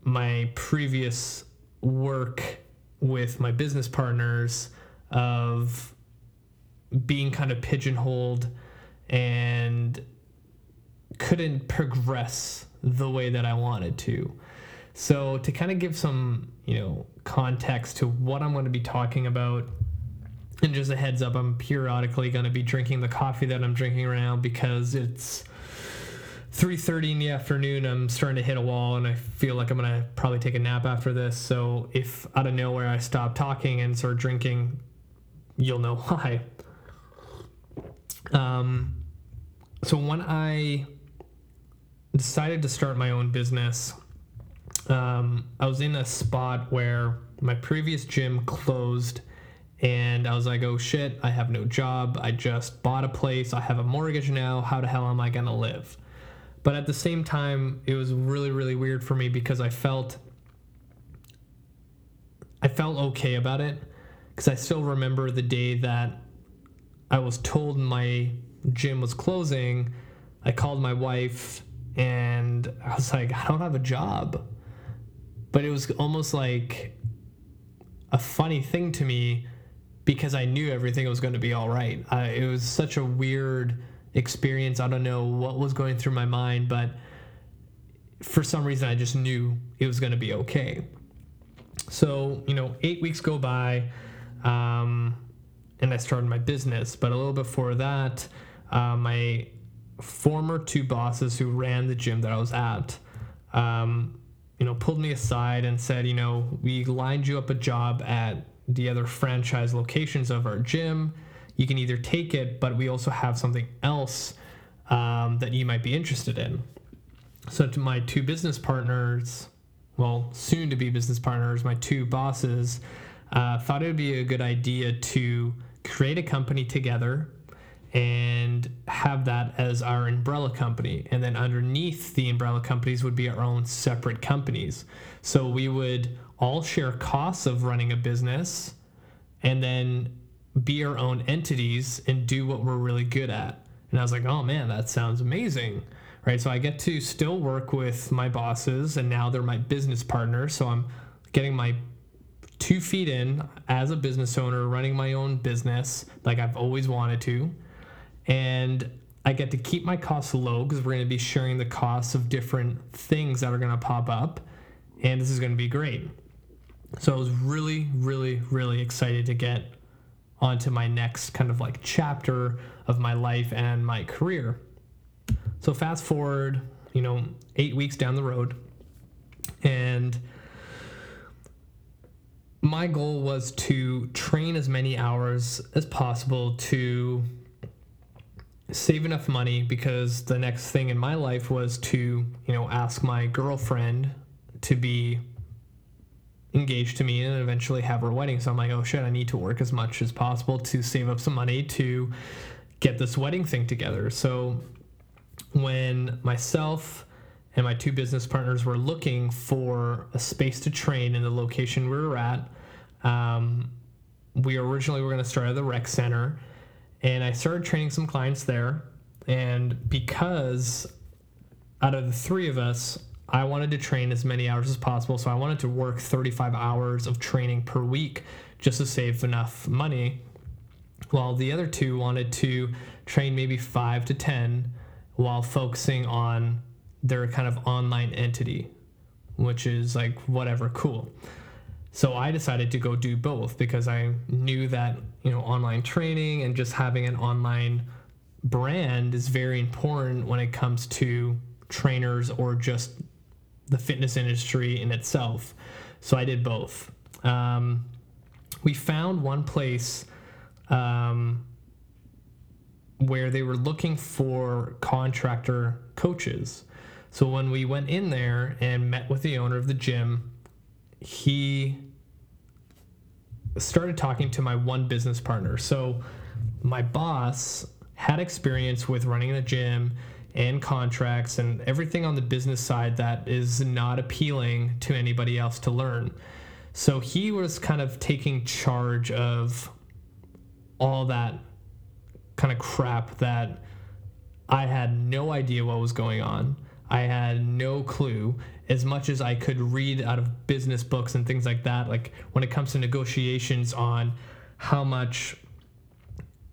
my previous work with my business partners of being kind of pigeonholed and couldn't progress the way that I wanted to. So to kind of give some, you know, context to what I'm going to be talking about and just a heads up, I'm periodically going to be drinking the coffee that I'm drinking right now because it's 3:30 in the afternoon. I'm starting to hit a wall, and I feel like I'm gonna probably take a nap after this. So if out of nowhere I stop talking and start drinking, you'll know why. Um, so when I decided to start my own business, um, I was in a spot where my previous gym closed and I was like, oh shit, I have no job. I just bought a place. I have a mortgage now. How the hell am I to live? But at the same time, it was really, really weird for me because I felt. I felt okay about it because I still remember the day that I was told my gym was closing. I called my wife and I was like, I don't have a job. But it was almost like a funny thing to me because I knew everything was going to be all right. It was such a weird experience. I don't know what was going through my mind, but for some reason, I just knew it was going to be okay. So, you know, eight weeks go by, um, and I started my business. But a little before that, uh, my former two bosses who ran the gym that I was at, um, you know, pulled me aside and said, you know, we lined you up a job at the other franchise locations of our gym. You can either take it, but we also have something else um, that you might be interested in. So, to my two business partners, well, soon to be business partners, my two bosses, uh, thought it would be a good idea to create a company together and have that as our umbrella company. And then underneath the umbrella companies would be our own separate companies. So we would all share costs of running a business and then be our own entities and do what we're really good at. And I was like, oh man, that sounds amazing. Right. So I get to still work with my bosses and now they're my business partners. So I'm getting my two feet in as a business owner, running my own business like I've always wanted to. And I get to keep my costs low because we're going to be sharing the costs of different things that are going to pop up. And this is going to be great. So I was really, really, really excited to get onto my next kind of like chapter of my life and my career. So fast forward, you know, eight weeks down the road, and my goal was to train as many hours as possible to save enough money because the next thing in my life was to, you know, ask my girlfriend to be engaged to me and eventually have her wedding. So I'm like, oh shit, I need to work as much as possible to save up some money to get this wedding thing together. So when myself and my two business partners were looking for a space to train in the location we were at, um, we originally were going to start at the rec center, and I started training some clients there. And because out of the three of us, I wanted to train as many hours as possible. So I wanted to work 35 hours of training per week just to save enough money. While the other two wanted to train maybe five to 10 while focusing on their kind of online entity, which is like whatever, cool. So I decided to go do both because I knew that, you know, online training and just having an online brand is very important when it comes to trainers or just the fitness industry in itself. So I did both. Um, we found one place um, where they were looking for contractor coaches. So when we went in there and met with the owner of the gym, he started talking to my one business partner. So my boss had experience with running a gym and contracts and everything on the business side that is not appealing to anybody else to learn. So he was kind of taking charge of all that kind of crap that I had no idea what was going on. I had no clue as much as I could read out of business books and things like that. Like when it comes to negotiations on how much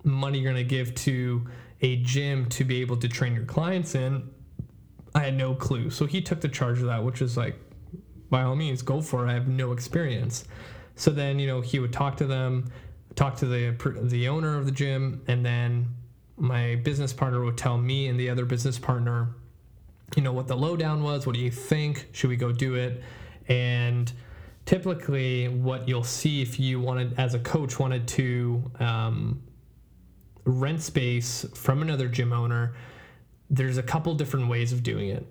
money you're going to give to a gym to be able to train your clients in, I had no clue. So he took the charge of that, which is like, by all means, go for it. I have no experience. So then, you know, he would talk to them, talk to the the owner of the gym, and then my business partner would tell me and the other business partner, you know, what the lowdown was. What do you think? Should we go do it? And typically, what you'll see if you wanted, as a coach, wanted to um, rent space from another gym owner, there's a couple different ways of doing it.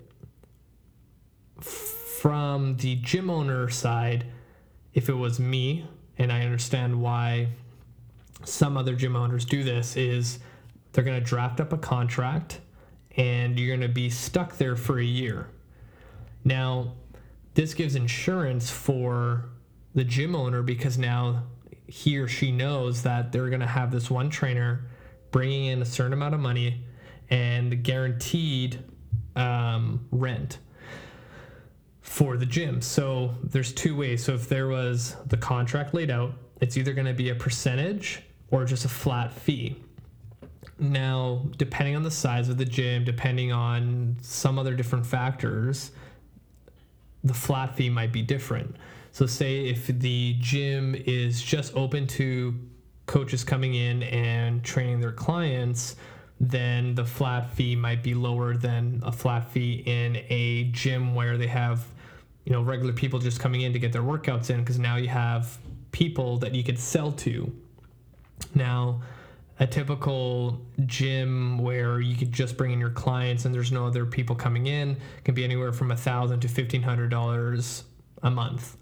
From the gym owner side, if it was me, and I understand why some other gym owners do this, is they're going to draft up a contract and you're going to be stuck there for a year. Now, this gives insurance for the gym owner because now he or she knows that they're going to have this one trainer bringing in a certain amount of money and guaranteed um, rent for the gym. So there's two ways. So if there was the contract laid out, it's either going to be a percentage or just a flat fee. Now, depending on the size of the gym, depending on some other different factors, the flat fee might be different. So, say if the gym is just open to coaches coming in and training their clients, then the flat fee might be lower than a flat fee in a gym where they have, you know, regular people just coming in to get their workouts in because now you have people that you could sell to. Now, a typical gym where you could just bring in your clients and there's no other people coming in can be anywhere from a thousand to fifteen hundred dollars a month.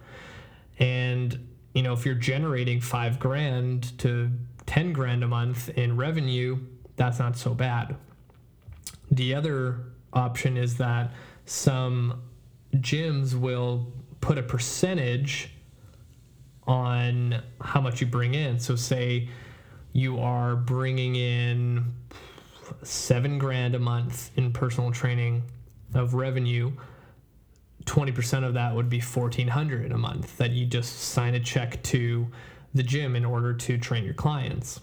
And you know, if you're generating five grand to 10 grand a month in revenue, that's not so bad. The other option is that some gyms will put a percentage on how much you bring in. So, say you are bringing in seven grand a month in personal training of revenue. 20% of that would be 1400 a month that you just sign a check to the gym in order to train your clients.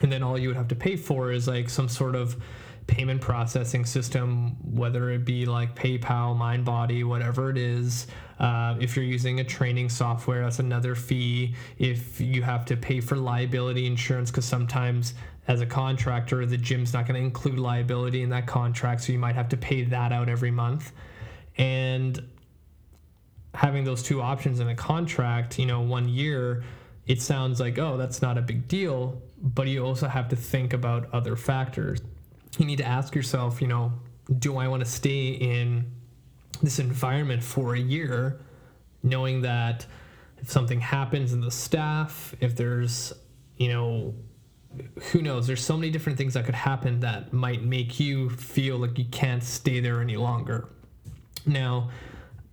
And then all you would have to pay for is like some sort of payment processing system whether it be like paypal mindbody whatever it is uh, if you're using a training software that's another fee if you have to pay for liability insurance because sometimes as a contractor the gym's not going to include liability in that contract so you might have to pay that out every month and having those two options in a contract, you know, one year, it sounds like, oh, that's not a big deal. But you also have to think about other factors. You need to ask yourself, you know, do I want to stay in this environment for a year, knowing that if something happens in the staff, if there's, you know, who knows, there's so many different things that could happen that might make you feel like you can't stay there any longer. Now,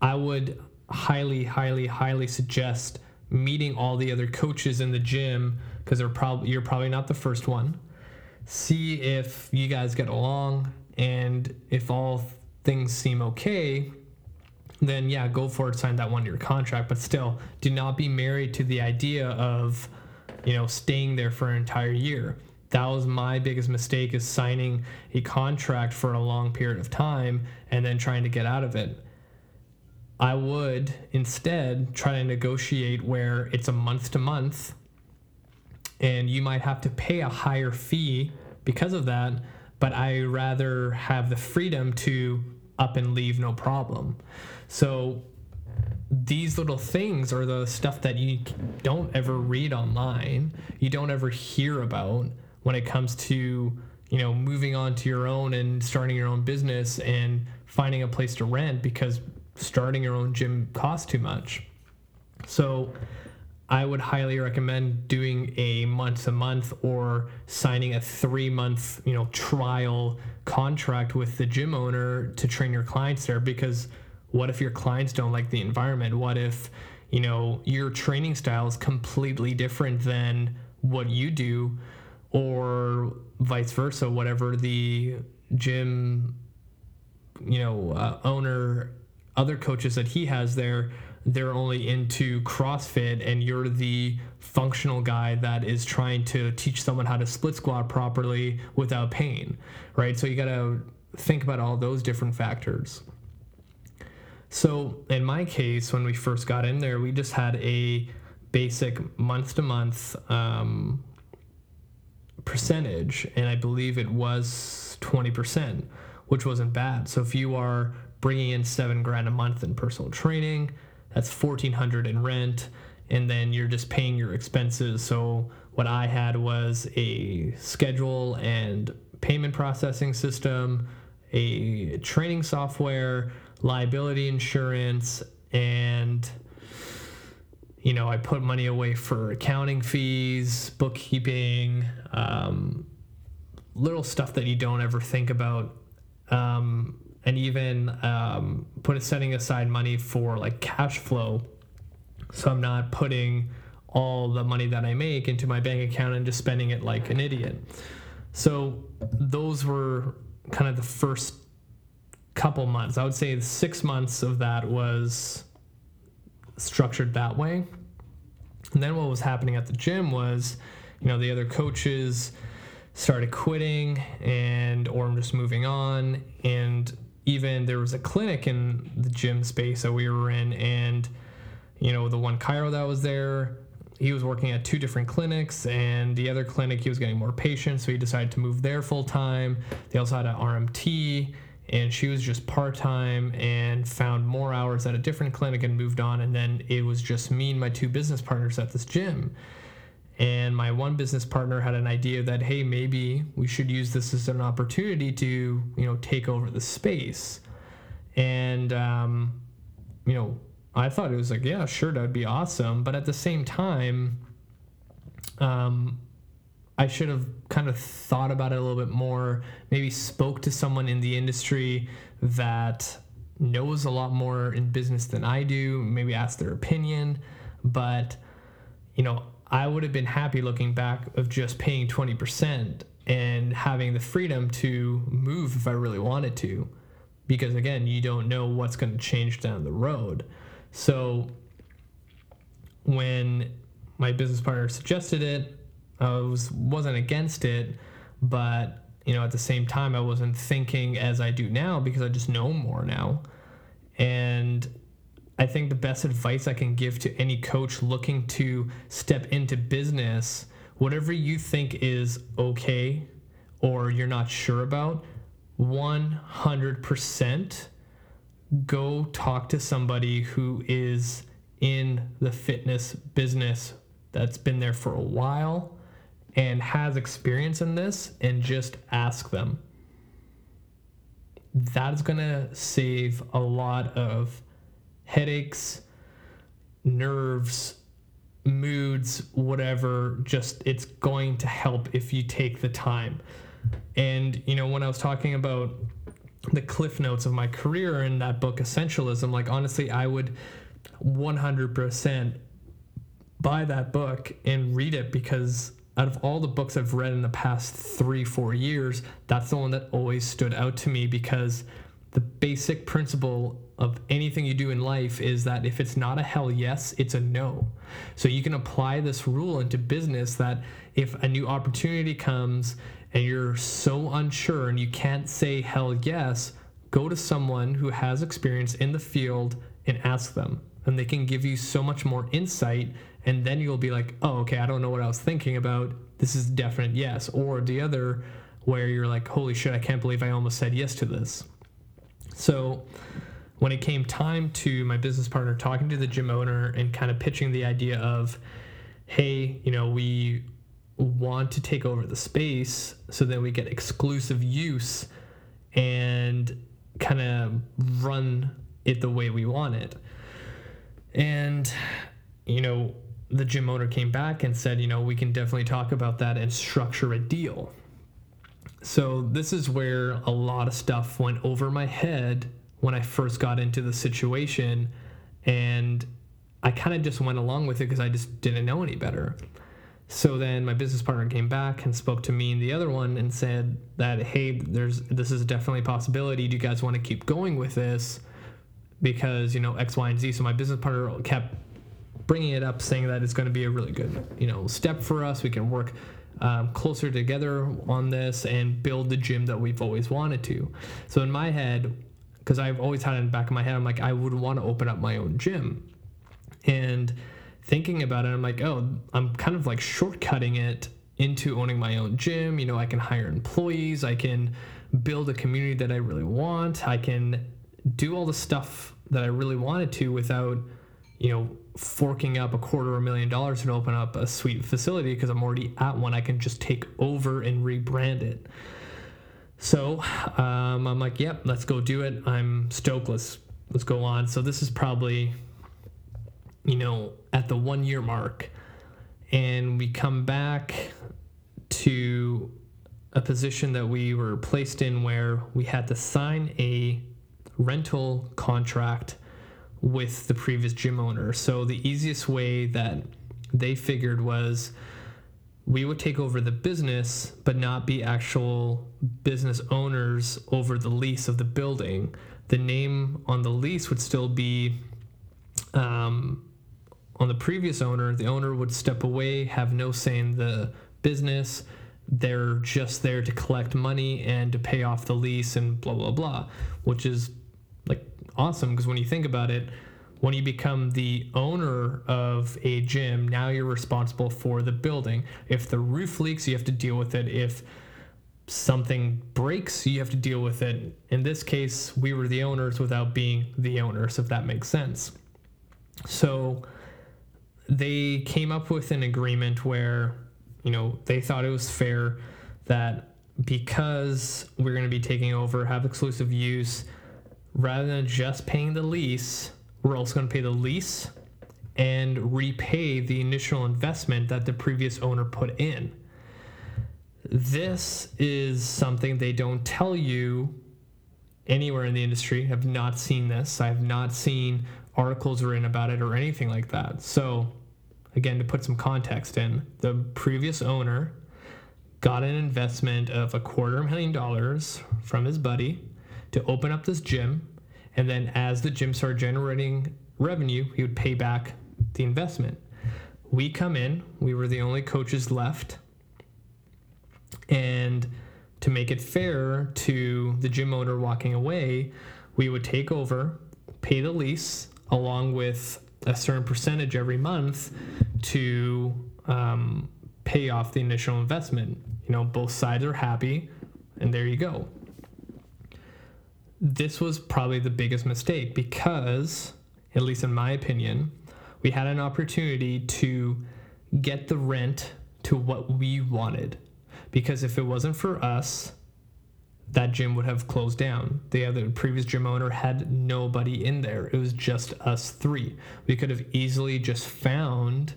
I would highly, highly, highly suggest meeting all the other coaches in the gym because they're probably you're probably not the first one. See if you guys get along and if all things seem okay, then yeah, go for it, sign that one year contract. But still, do not be married to the idea of, you know, staying there for an entire year that was my biggest mistake is signing a contract for a long period of time and then trying to get out of it i would instead try to negotiate where it's a month to month and you might have to pay a higher fee because of that but i rather have the freedom to up and leave no problem. So these little things are the stuff that you don't ever read online you don't ever hear about when it comes to you know moving on to your own and starting your own business and finding a place to rent because starting your own gym costs too much. So I would highly recommend doing a month to month or signing a three month, you know, trial contract with the gym owner to train your clients there because what if your clients don't like the environment? What if, you know, your training style is completely different than what you do or vice versa, whatever the gym, you know, uh, owner, other coaches that he has there, they're only into CrossFit and you're the functional guy that is trying to teach someone how to split squat properly without pain, right? So you got to think about all those different factors. So in my case, when we first got in there, we just had a basic month to month percentage, and I believe it was 20%, which wasn't bad. So if you are bringing in seven grand a month in personal training, that's 1400 in rent, and then you're just paying your expenses. So what I had was a schedule and payment processing system, a training software liability insurance and you know i put money away for accounting fees bookkeeping um, little stuff that you don't ever think about um, and even um, put setting aside money for like cash flow so i'm not putting all the money that i make into my bank account and just spending it like an idiot so those were kind of the first couple months. I would say six months of that was structured that way. And then what was happening at the gym was, you know, the other coaches started quitting and or just moving on. And even there was a clinic in the gym space that we were in, and you know, the one chiro that was there, he was working at two different clinics, and the other clinic he was getting more patients, so he decided to move there full time. They also had an RMT and she was just part time and found more hours at a different clinic and moved on. And then it was just me and my two business partners at this gym. And my one business partner had an idea that, hey, maybe we should use this as an opportunity to, you know, take over the space. And, um, you know, I thought it was like, yeah, sure, that'd be awesome. But at the same time, um, I should have kind of thought about it a little bit more, maybe spoke to someone in the industry that knows a lot more in business than I do, maybe ask their opinion. But, you know, I would have been happy looking back of just paying 20% and having the freedom to move if I really wanted to. Because again, you don't know what's going to change down the road. So when my business partner suggested it, I was wasn't against it, but you know at the same time I wasn't thinking as I do now because I just know more now, and I think the best advice I can give to any coach looking to step into business, whatever you think is okay or you're not sure about, 100% go talk to somebody who is in the fitness business that's been there for a while and has experience in this and just ask them. That is going to save a lot of headaches, nerves, moods, whatever. Just it's going to help if you take the time. And, you know, when I was talking about the cliff notes of my career in that book, Essentialism, like honestly, I would 100% buy that book and read it because out of all the books I've read in the past three, four years, that's the one that always stood out to me because the basic principle of anything you do in life is that if it's not a hell yes, it's a no. So you can apply this rule into business that if a new opportunity comes and you're so unsure and you can't say hell yes, go to someone who has experience in the field and ask them. And they can give you so much more insight and then you'll be like, oh, okay, I don't know what I was thinking about. This is definite yes. Or the other where you're like, holy shit, I can't believe I almost said yes to this. So when it came time to my business partner talking to the gym owner and kind of pitching the idea of, hey, you know, we want to take over the space so that we get exclusive use and kind of run it the way we want it. And you know, the gym owner came back and said, you know, we can definitely talk about that and structure a deal. So this is where a lot of stuff went over my head when I first got into the situation. And I kind of just went along with it because I just didn't know any better. So then my business partner came back and spoke to me and the other one and said that hey, there's this is definitely a possibility. Do you guys want to keep going with this? Because you know X, Y, and Z. So my business partner kept bringing it up, saying that it's going to be a really good you know step for us. We can work um, closer together on this and build the gym that we've always wanted to. So in my head, because I've always had it in the back of my head, I'm like I would want to open up my own gym, and thinking about it, I'm like, oh, I'm kind of like shortcutting it into owning my own gym. You know, I can hire employees, I can build a community that I really want, I can do all the stuff that I really wanted to without, you know, forking up a quarter of a million dollars to open up a sweet facility because I'm already at one. I can just take over and rebrand it. So um, I'm like, yep, let's go do it. I'm stoked. Let's let's go on. So this is probably you know, at the one year mark, and we come back to a position that we were placed in where we had to sign a rental contract with the previous gym owner. So the easiest way that they figured was we would take over the business but not be actual business owners over the lease of the building. The name on the lease would still be um, on the previous owner, the owner would step away, have no say in the business. They're just there to collect money and to pay off the lease and blah, blah, blah, which is awesome because when you think about it, when you become the owner of a gym, now you're responsible for the building. If the roof leaks, you have to deal with it. If something breaks, you have to deal with it. In this case, we were the owners without being the owners, if that makes sense. So, they came up with an agreement where, you know, they thought it was fair that because we're going to be taking over, have exclusive use, rather than just paying the lease, we're also going to pay the lease and repay the initial investment that the previous owner put in. This is something they don't tell you anywhere in the industry. I've not seen this. I've not seen articles written about it or anything like that. So, again, to put some context in, the previous owner got an investment of a quarter million dollars from his buddy to open up this gym. And then, as the gym started generating revenue, he would pay back the investment. We come in, we were the only coaches left. And to make it fair to the gym owner walking away, we would take over, pay the lease, along with a certain percentage every month to um, pay off the initial investment. You know, both sides are happy, and there you go. This was probably the biggest mistake because, at least in my opinion, we had an opportunity to get the rent to what we wanted. Because if it wasn't for us, that gym would have closed down. The other previous gym owner had nobody in there. It was just us three. We could have easily just found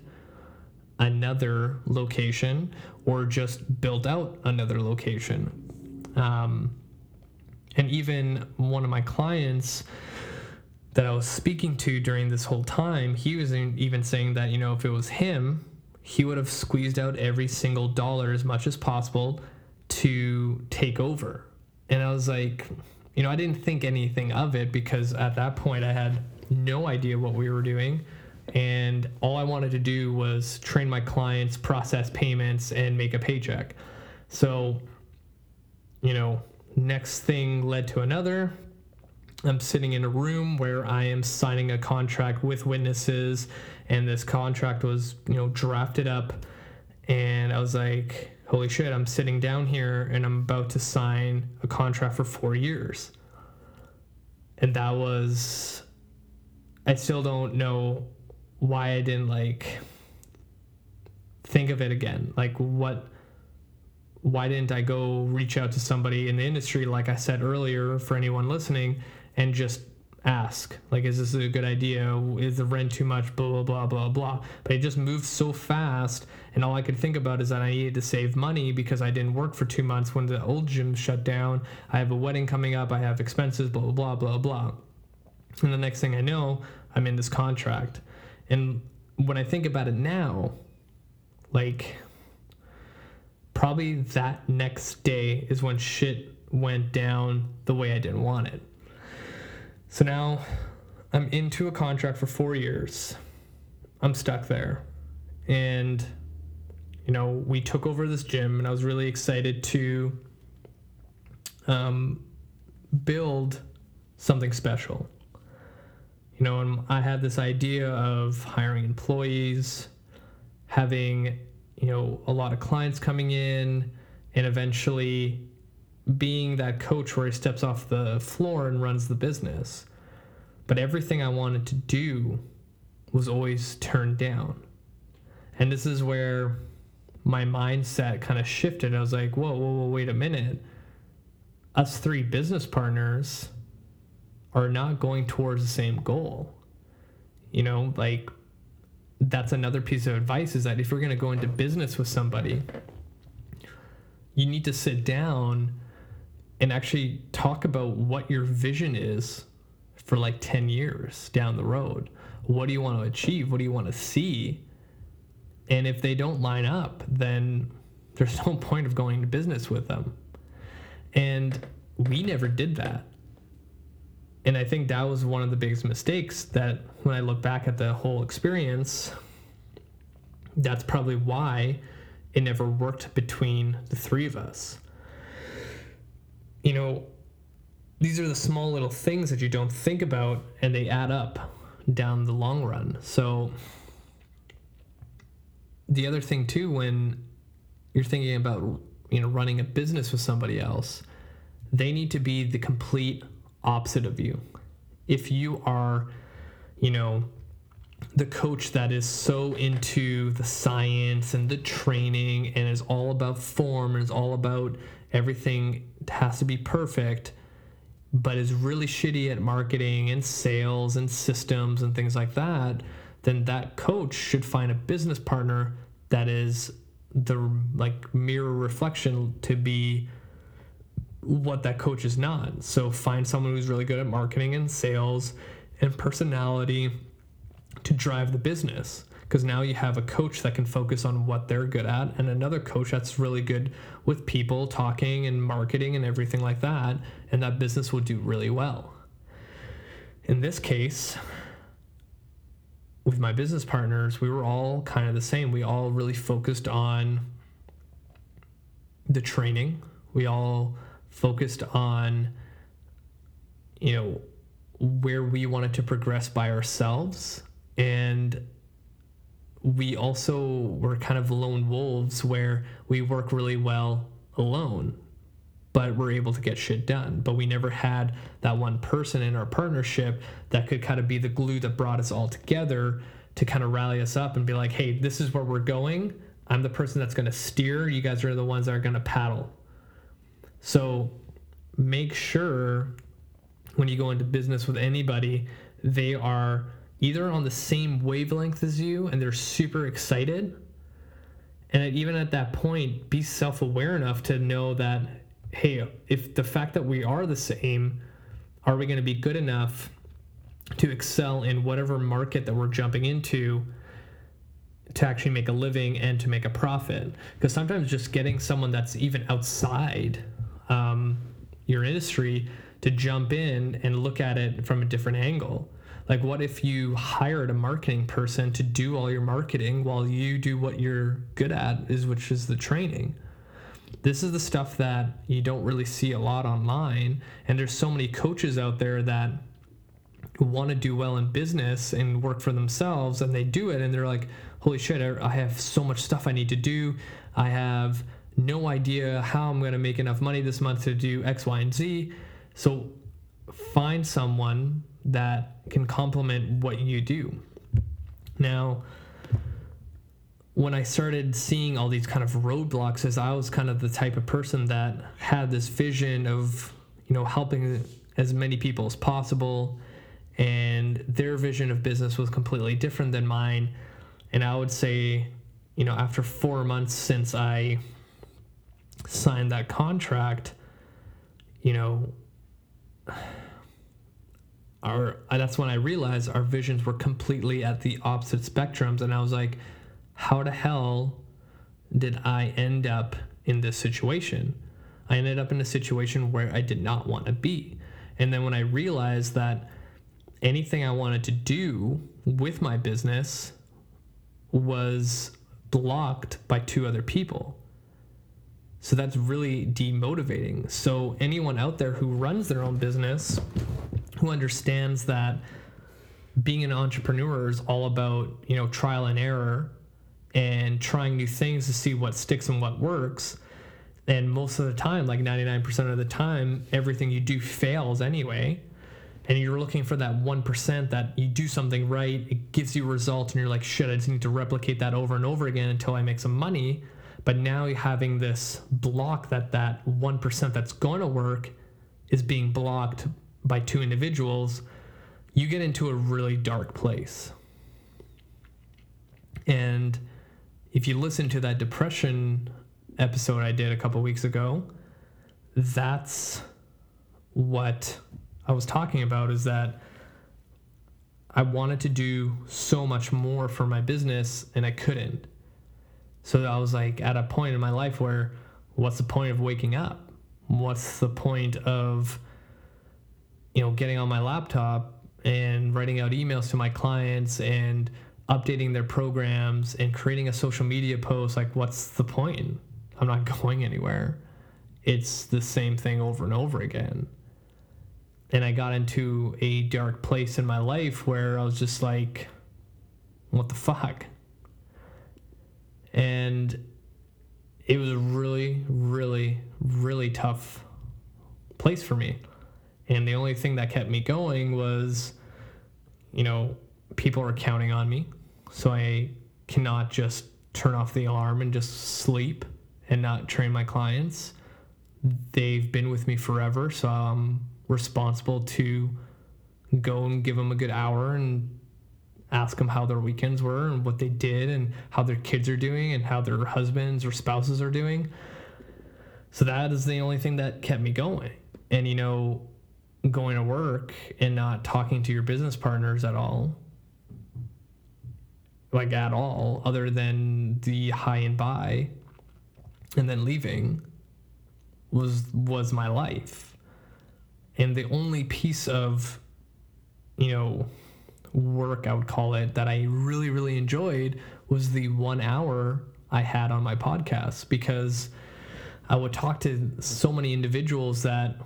another location or just built out another location. Um, and even one of my clients that I was speaking to during this whole time, he was even saying that, you know, if it was him, he would have squeezed out every single dollar as much as possible to take over and I was like, you know, I didn't think anything of it because at that point I had no idea what we were doing. And all I wanted to do was train my clients, process payments, and make a paycheck. So, you know, next thing led to another. I'm sitting in a room where I am signing a contract with witnesses, and this contract was, you know, drafted up. And I was like, holy shit, I'm sitting down here and I'm about to sign a contract for four years. And that was, I still don't know why I didn't like think of it again. Like, what, why didn't I go reach out to somebody in the industry, like I said earlier, for anyone listening, and just ask like is this a good idea? Is the rent too much? Blah blah blah blah blah. But it just moved so fast and all i could think about is that i needed to save money because i didn't work for two months when the old gym shut down. I have a wedding coming up. I have expenses blah blah blah blah blah. And the next thing i know i'm in this contract. And when i think about it now like probably that next day is when shit went down the way i didn't want it so now I'm into a contract for four years. I'm stuck there. And, you know, we took over this gym, and I was really excited to um, build something special. You know, and I had this idea of hiring employees, having, you know, a lot of clients coming in, and eventually being that coach where he steps off the floor and runs the business. But everything I wanted to do was always turned down. And this is where my mindset kind of shifted. I was like, whoa, whoa, whoa, wait a minute. Us three business partners are not going towards the same goal. You know, like that's another piece of advice is that if you're going to go into business with somebody, you need to sit down and actually talk about what your vision is for like 10 years down the road. What do you want to achieve? What do you want to see? And if they don't line up, then there's no point of going to business with them. And we never did that. And I think that was one of the biggest mistakes that when I look back at the whole experience, that's probably why it never worked between the three of us you know, these are the small little things that you don't think about and they add up down the long run. So the other thing too when you're thinking about you know running a business with somebody else, they need to be the complete opposite of you. If you are, you know, the coach that is so into the science and the training and is all about form and is all about everything has to be perfect, but is really shitty at marketing and sales and systems and things like that, then that coach should find a business partner that is the like mirror reflection to be what that coach is not. So find someone who's really good at marketing and sales and personality to drive the business. Because now you have a coach that can focus on what they're good at and another coach that's really good with people talking and marketing and everything like that and that business will do really well. In this case with my business partners we were all kind of the same. We all really focused on the training. We all focused on you know where we wanted to progress by ourselves. And we also were kind of lone wolves where we work really well alone but we're able to get shit done. But we never had that one person in our partnership that could kind of be the glue that brought us all together to kind of rally us up and be like hey this is where we're going. I'm the person that's going to steer. You guys are the ones that are going to paddle so make sure when you go into business with anybody they are either on the same wavelength as you and they're super excited. And even at that point, be self aware enough to know that, hey, if the fact that we are the same, are we going to be good enough to excel in whatever market that we're jumping into to actually make a living and to make a profit? Because sometimes just getting someone that's even outside um, your industry to jump in and look at it from a different angle like, what if you hired a marketing person to do all your marketing while you do what you're good at, is which is the training? This is the stuff that you don't really see a lot online, and there's so many coaches out there that want to do well in business and work for themselves, and they do it, and they're like, "Holy shit! I have so much stuff I need to do. I have no idea how I'm going to make enough money this month to do X, Y, and Z." So find someone that can complement what you do. Now, when I started seeing all these kind of roadblocks, as I was kind of the type of person that had this vision of, you know, helping as many people as possible and their vision of business was completely different than mine. And I would say, you know, after four months since I signed that contract, you know, our that's when I realized our visions were completely at the opposite spectrums, and I was like, how the hell did I end up in this situation? I ended up in a situation where I did not want to be. And then when I realized that anything I wanted to do with my business was blocked by two other people. So that's really demotivating. So, anyone out there who runs their own business, who understands that being an entrepreneur is all about, you know, trial and error and trying new things to see what sticks and what works. And most of the time, like 99% of the time, everything you do fails anyway and you're looking for that 1% that you do something right, it gives you results, and you're like, shit, I just need to replicate that over and over again until I make some money. But now you're having this block that that 1% that's going to work is being blocked by two individuals, you get into a really dark place. And if you listen to that depression episode I did a couple weeks ago, that's what I was talking about is that I wanted to do so much more for my business and I couldn't. So I was like at a point in my life where what's the point of waking up? What's the point of you know getting on my laptop and writing out emails to my clients and updating their programs and creating a social media post like what's the point? I'm not going anywhere. It's the same thing over and over again and I got into a dark place in my life where I was just like, what the fuck? And it was a really, really, really tough place for me. And the only thing that kept me going was, you know, people are counting on me. So I cannot just turn off the alarm and just sleep and not train my clients. They've been with me forever. So I'm responsible to go and give them a good hour and ask them how their weekends were and what they did and how their kids are doing and how their husbands or spouses are doing. So that is the only thing that kept me going. And you know, going to work and not talking to your business partners at all, like at all, other than the hi and bye, and then leaving was was my life and the only piece of you know work I would call it that I really really enjoyed was the 1 hour I had on my podcast because I would talk to so many individuals that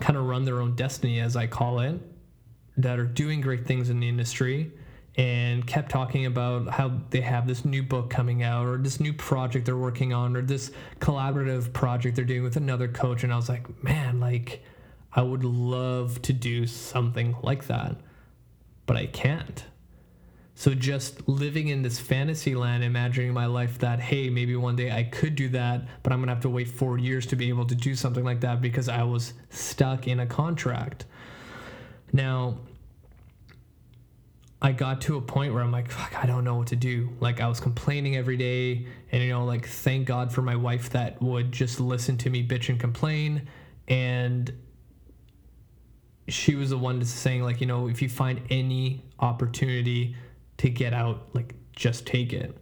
kind of run their own destiny as I call it that are doing great things in the industry and kept talking about how they have this new book coming out or this new project they're working on or this collaborative project they're doing with another coach. And I was like man like I would love to do something like that, but I can't. So just living in this fantasy land, imagining my life that, hey, maybe one day I could do that, but I'm gonna have to wait four years to be able to do something like that because I was stuck in a contract. Now, I got to a point where I'm like, fuck, I don't know what to do. Like, I was complaining every day, and you know, like, thank God for my wife that would just listen to me bitch and complain. And she was the one saying like you know if you find any opportunity to get out like just take it.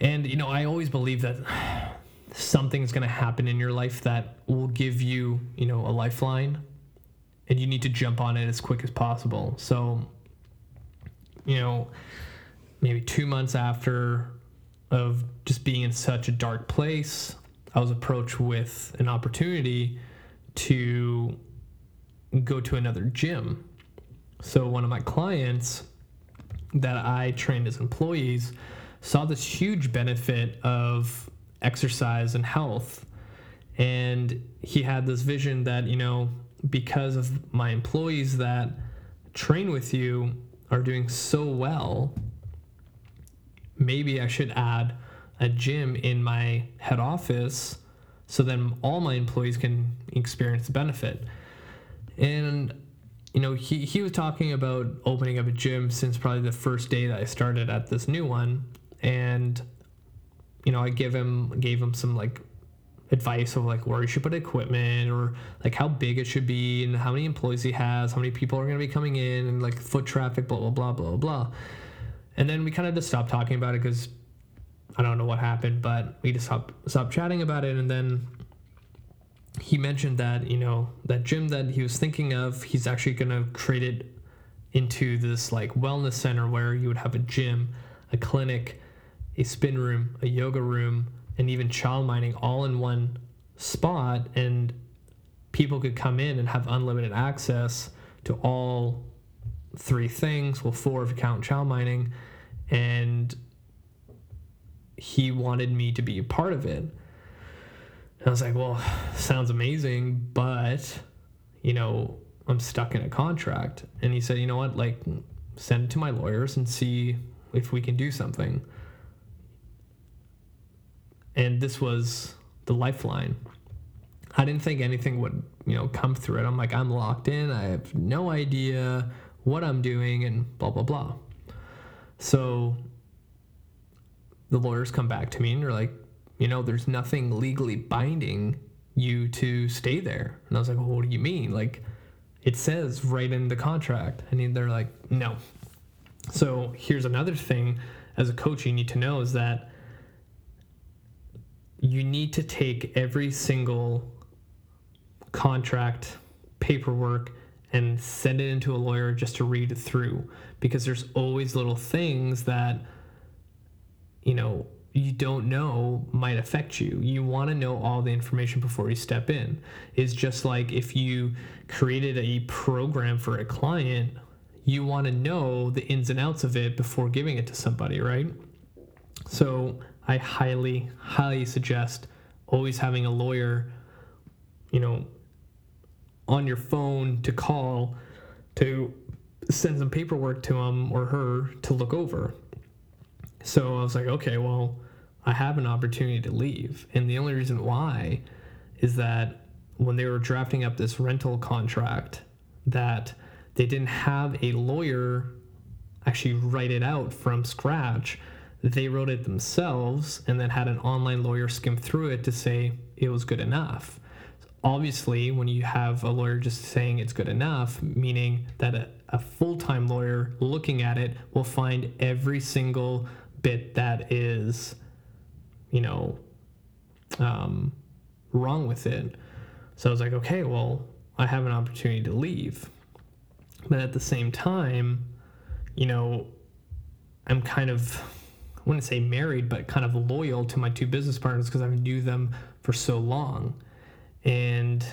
And you know i always believe that something's going to happen in your life that will give you you know a lifeline and you need to jump on it as quick as possible. So you know maybe two months after of just being in such a dark place i was approached with an opportunity to go to another gym. So one of my clients that I trained as employees saw this huge benefit of exercise and health. And he had this vision that, you know, because of my employees that train with you are doing so well, maybe I should add a gym in my head office so then all my employees can experience the benefit. And you know, he, he was talking about opening up a gym since probably the first day that I started at this new one. And, you know, I give him gave him some like advice of like where he should put equipment or like how big it should be and how many employees he has, how many people are gonna be coming in and like foot traffic, blah blah blah blah blah. And then we kind of just stopped talking about it because I don't know what happened, but we just stopped stopped chatting about it and then he mentioned that you know that gym that he was thinking of he's actually going to create it into this like wellness center where you would have a gym a clinic a spin room a yoga room and even child mining all in one spot and people could come in and have unlimited access to all three things well four if you count child mining and he wanted me to be a part of it and I was like, well, sounds amazing, but, you know, I'm stuck in a contract. And he said, you know what, like, send it to my lawyers and see if we can do something. And this was the lifeline. I didn't think anything would, you know, come through it. I'm like, I'm locked in. I have no idea what I'm doing and blah, blah, blah. So the lawyers come back to me and they're like, you know, there's nothing legally binding you to stay there. And I was like, well, what do you mean? Like, it says right in the contract. And they're like, no. So here's another thing as a coach you need to know is that you need to take every single contract paperwork and send it into a lawyer just to read through because there's always little things that you know you don't know might affect you. You want to know all the information before you step in. It's just like if you created a program for a client, you want to know the ins and outs of it before giving it to somebody, right? So I highly, highly suggest always having a lawyer, you know, on your phone to call to send some paperwork to him or her to look over so I was like, okay, well, I have an opportunity to leave. And the only reason why is that when they were drafting up this rental contract, that they didn't have a lawyer actually write it out from scratch. They wrote it themselves and then had an online lawyer skim through it to say it was good enough. Obviously, when you have a lawyer just saying it's good enough, meaning that a, a full time lawyer looking at it will find every single bit that is, you know, um, wrong with it. So I was like, okay, well, I have an opportunity to leave. But at the same time, you know, I'm kind of, I wouldn't say married, but kind of loyal to my two business partners because I've knew them for so long. And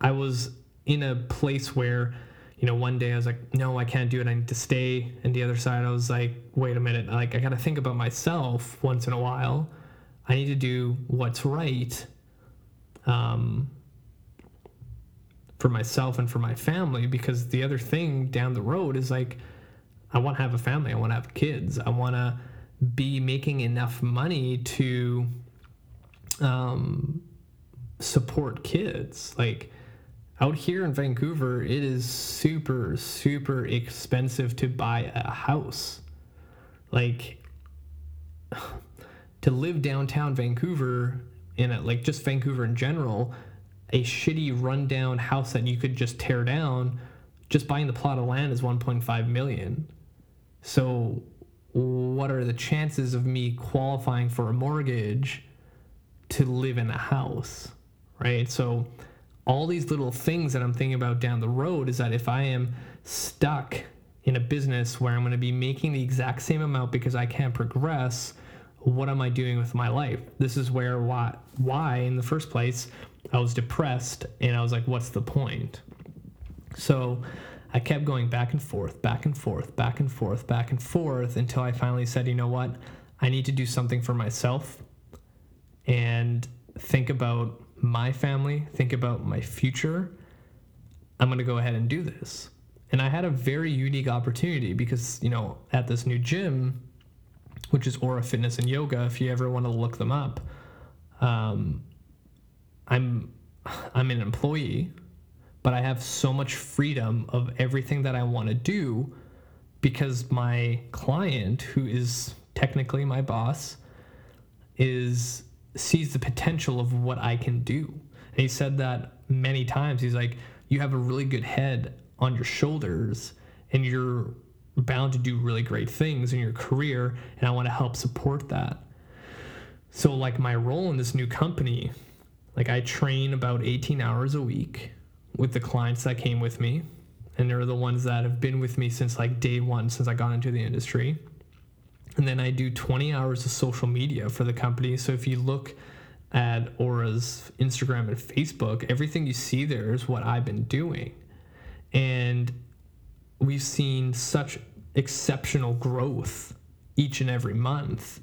I was in a place where you know, one day I was like, no, I can't do it. I need to stay. And the other side, I was like, wait a minute. Like, I got to think about myself once in a while. I need to do what's right um, for myself and for my family because the other thing down the road is like, I want to have a family. I want to have kids. I want to be making enough money to um, support kids. Like, out here in Vancouver, it is super, super expensive to buy a house. Like, to live downtown Vancouver, in a, like just Vancouver in general, a shitty rundown house that you could just tear down, just buying the plot of land is 1.5 million. So, what are the chances of me qualifying for a mortgage to live in a house? Right? So, all these little things that I'm thinking about down the road is that if I am stuck in a business where I'm going to be making the exact same amount because I can't progress, what am I doing with my life? This is where why why in the first place I was depressed and I was like what's the point? So I kept going back and forth, back and forth, back and forth, back and forth until I finally said, you know what? I need to do something for myself and think about my family, think about my future, I'm going to go ahead and do this. And I had a very unique opportunity because, you know, at this new gym, which is Aura Fitness and Yoga, if you ever want to look them up, um, I'm I'm an employee, but I have so much freedom of everything that I want to do because my client, who is technically my boss, is sees the potential of what I can do. And he said that many times. He's like, You have a really good head on your shoulders, and you're bound to do really great things in your career, and I want to help support that. So, like, my role in this new company, like, I train about 18 hours a week with the clients that came with me, and they're the ones that have been with me since like day one, since I got into the industry. And then I do 20 hours of social media for the company. So if you look at Aura's Instagram and Facebook, everything you see there is what I've been doing. And we've seen such exceptional growth each and every month.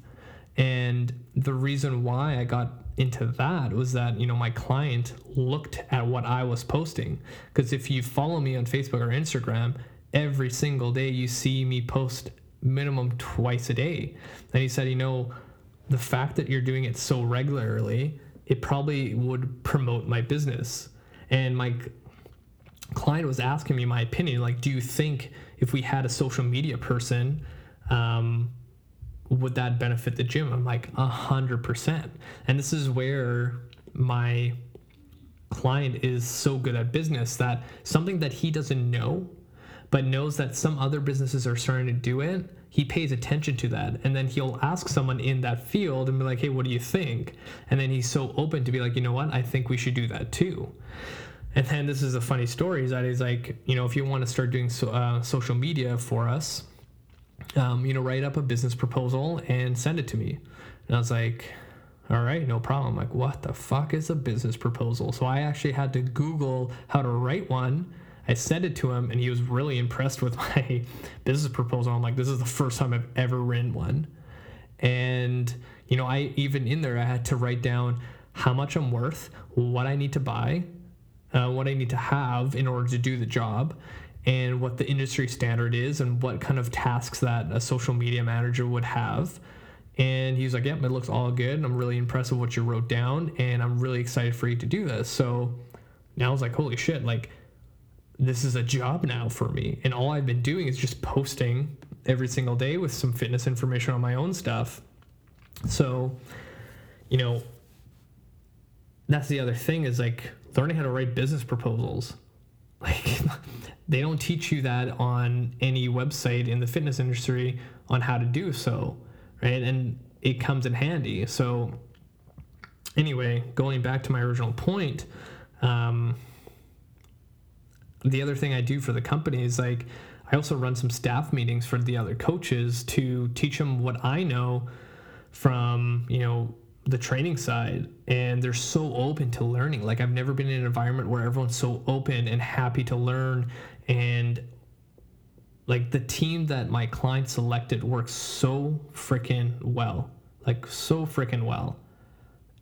And the reason why I got into that was that, you know, my client looked at what I was posting. Because if you follow me on Facebook or Instagram, every single day you see me post minimum twice a day. And he said, you know, the fact that you're doing it so regularly, it probably would promote my business. And my client was asking me my opinion like, do you think if we had a social media person, um, would that benefit the gym? I'm like, a hundred percent. And this is where my client is so good at business that something that he doesn't know, but knows that some other businesses are starting to do it, he pays attention to that. And then he'll ask someone in that field and be like, hey, what do you think? And then he's so open to be like, you know what? I think we should do that too. And then this is a funny story is that he's like, you know, if you want to start doing so, uh, social media for us, um, you know, write up a business proposal and send it to me. And I was like, all right, no problem. Like, what the fuck is a business proposal? So I actually had to Google how to write one. I sent it to him and he was really impressed with my business proposal. I'm like, this is the first time I've ever written one. And, you know, I even in there, I had to write down how much I'm worth, what I need to buy, uh, what I need to have in order to do the job, and what the industry standard is and what kind of tasks that a social media manager would have. And he's like, Yep, it looks all good. I'm really impressed with what you wrote down, and I'm really excited for you to do this. So now I was like, Holy shit, like, this is a job now for me. And all I've been doing is just posting every single day with some fitness information on my own stuff. So, you know, that's the other thing is like learning how to write business proposals. Like, they don't teach you that on any website in the fitness industry on how to do so, right? And it comes in handy. So, anyway, going back to my original point, um, the other thing I do for the company is like I also run some staff meetings for the other coaches to teach them what I know from you know the training side. And they're so open to learning. Like i've never been in an environment where everyone's so open and happy to learn. And like the team that my client selected works so freaking well. Like so freaking well.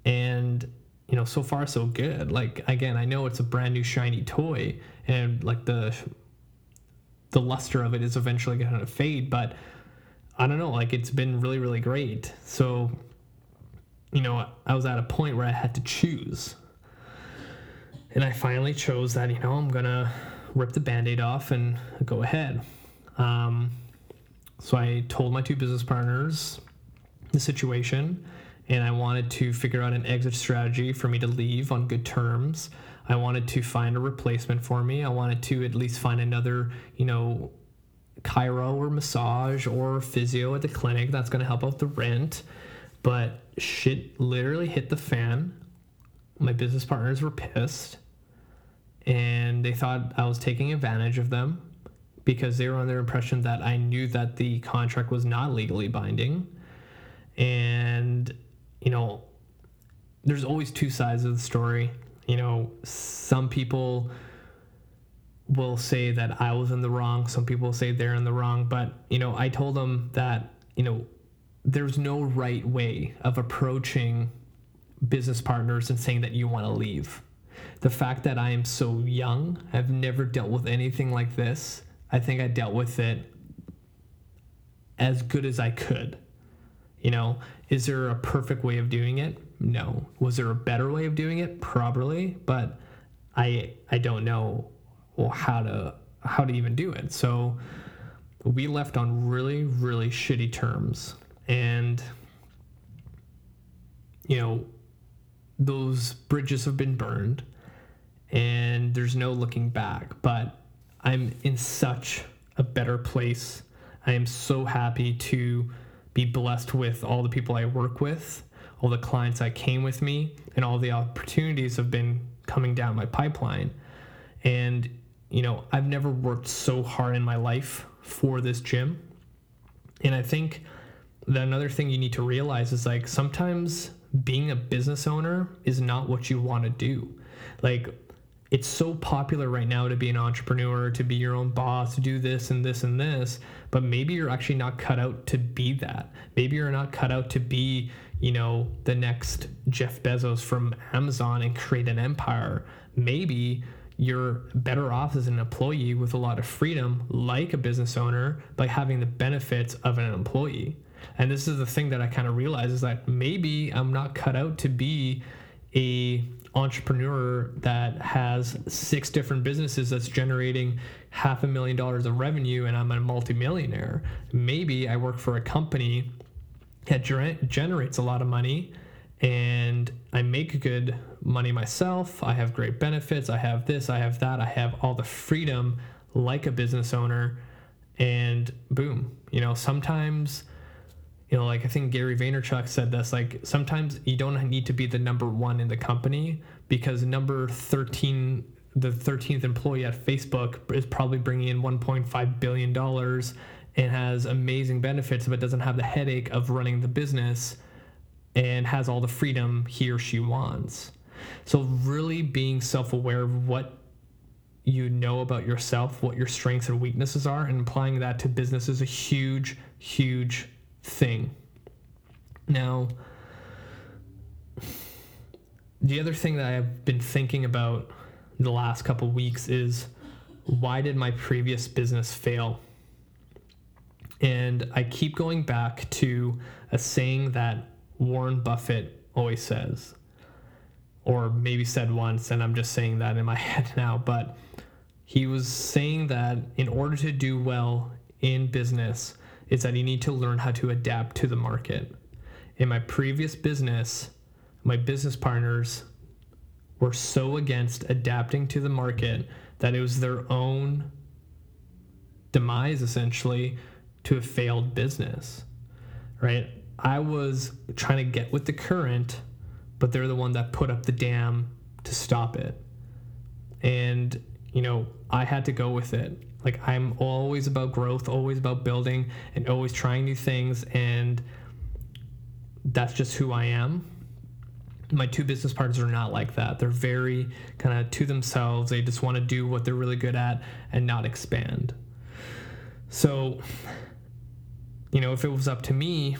And you know so far so good. Like again i know it's a brand new shiny toy and like the the luster of it is eventually going to fade but i don't know like it's been really really great. So you know i was at a point where i had to choose. And i finally chose that you know i'm gonna rip the band-aid off and go ahead. Um, so i told my two business partners the situation and i wanted to figure out an exit strategy for me to leave on good terms. I wanted to find a replacement for me. I wanted to at least find another you know chiro or massage or physio at the clinic that's going to help out the rent. But shit literally hit the fan. My business partners were pissed and they thought I was taking advantage of them because they were under the impression that I knew that the contract was not legally binding. And, you know, there's always two sides of the story. You know, some people will say that I was in the wrong, some people say they're in the wrong, but, you know, I told them that, you know, there's no right way of approaching business partners and saying that you want to leave the fact that I am so young, I've never dealt with anything like this. I think I dealt with it as good as I could. You know, is there a perfect way of doing it? No. Was there a better way of doing it? Probably, but I I don't know well how to how to even do it. So we left on really really shitty terms and you know those bridges have been burned and there's no looking back but i'm in such a better place i am so happy to be blessed with all the people i work with all the clients that came with me and all the opportunities have been coming down my pipeline and you know i've never worked so hard in my life for this gym and i think that another thing you need to realize is like sometimes being a business owner is not what you want to do. Like it's so popular right now to be an entrepreneur, to be your own boss, to do this and this and this, but maybe you're actually not cut out to be that. Maybe you're not cut out to be, you know, the next Jeff Bezos from Amazon and create an empire. Maybe you're better off as an employee with a lot of freedom, like a business owner, by having the benefits of an employee. And this is the thing that I kind of realize is that maybe I'm not cut out to be a entrepreneur that has six different businesses that's generating half a million dollars of revenue and I'm a multimillionaire. Maybe I work for a company that generates a lot of money and I make good money myself. I have great benefits. I have this, I have that. I have all the freedom like a business owner. And boom, you know, sometimes you know, like I think Gary Vaynerchuk said this, like sometimes you don't need to be the number one in the company because number 13, the 13th employee at Facebook is probably bringing in $1.5 billion and has amazing benefits, but doesn't have the headache of running the business and has all the freedom he or she wants. So, really being self aware of what you know about yourself, what your strengths and weaknesses are, and applying that to business is a huge, huge thing. Now, the other thing that I've been thinking about the last couple weeks is why did my previous business fail? And I keep going back to a saying that Warren Buffett always says, or maybe said once, and I'm just saying that in my head now, but he was saying that in order to do well in business, is that you need to learn how to adapt to the market. In my previous business, my business partners were so against adapting to the market that it was their own demise essentially to a failed business. Right? I was trying to get with the current, but they're the one that put up the dam to stop it. And, you know, I had to go with it. Like I'm always about growth, always about building, and always trying new things. And that's just who I am. My two business partners are not like that. They're very kind of to themselves. They just want to do what they're really good at and not expand. So, you know, if it was up to me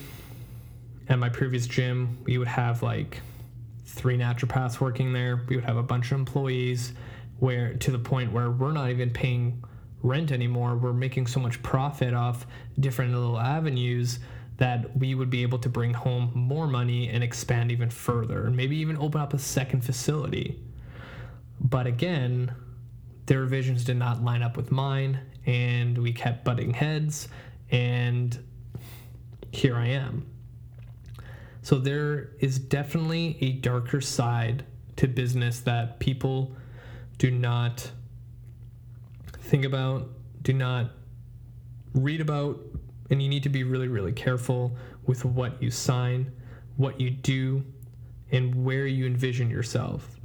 at my previous gym, we would have like three naturopaths working there. We would have a bunch of employees where to the point where we're not even paying rent anymore. We're making so much profit off different little avenues that we would be able to bring home more money and expand even further and maybe even open up a second facility. But again, their visions did not line up with mine and we kept butting heads and here I am. So there is definitely a darker side to business that people do not think about, do not read about, and you need to be really, really careful with what you sign, what you do, and where you envision yourself.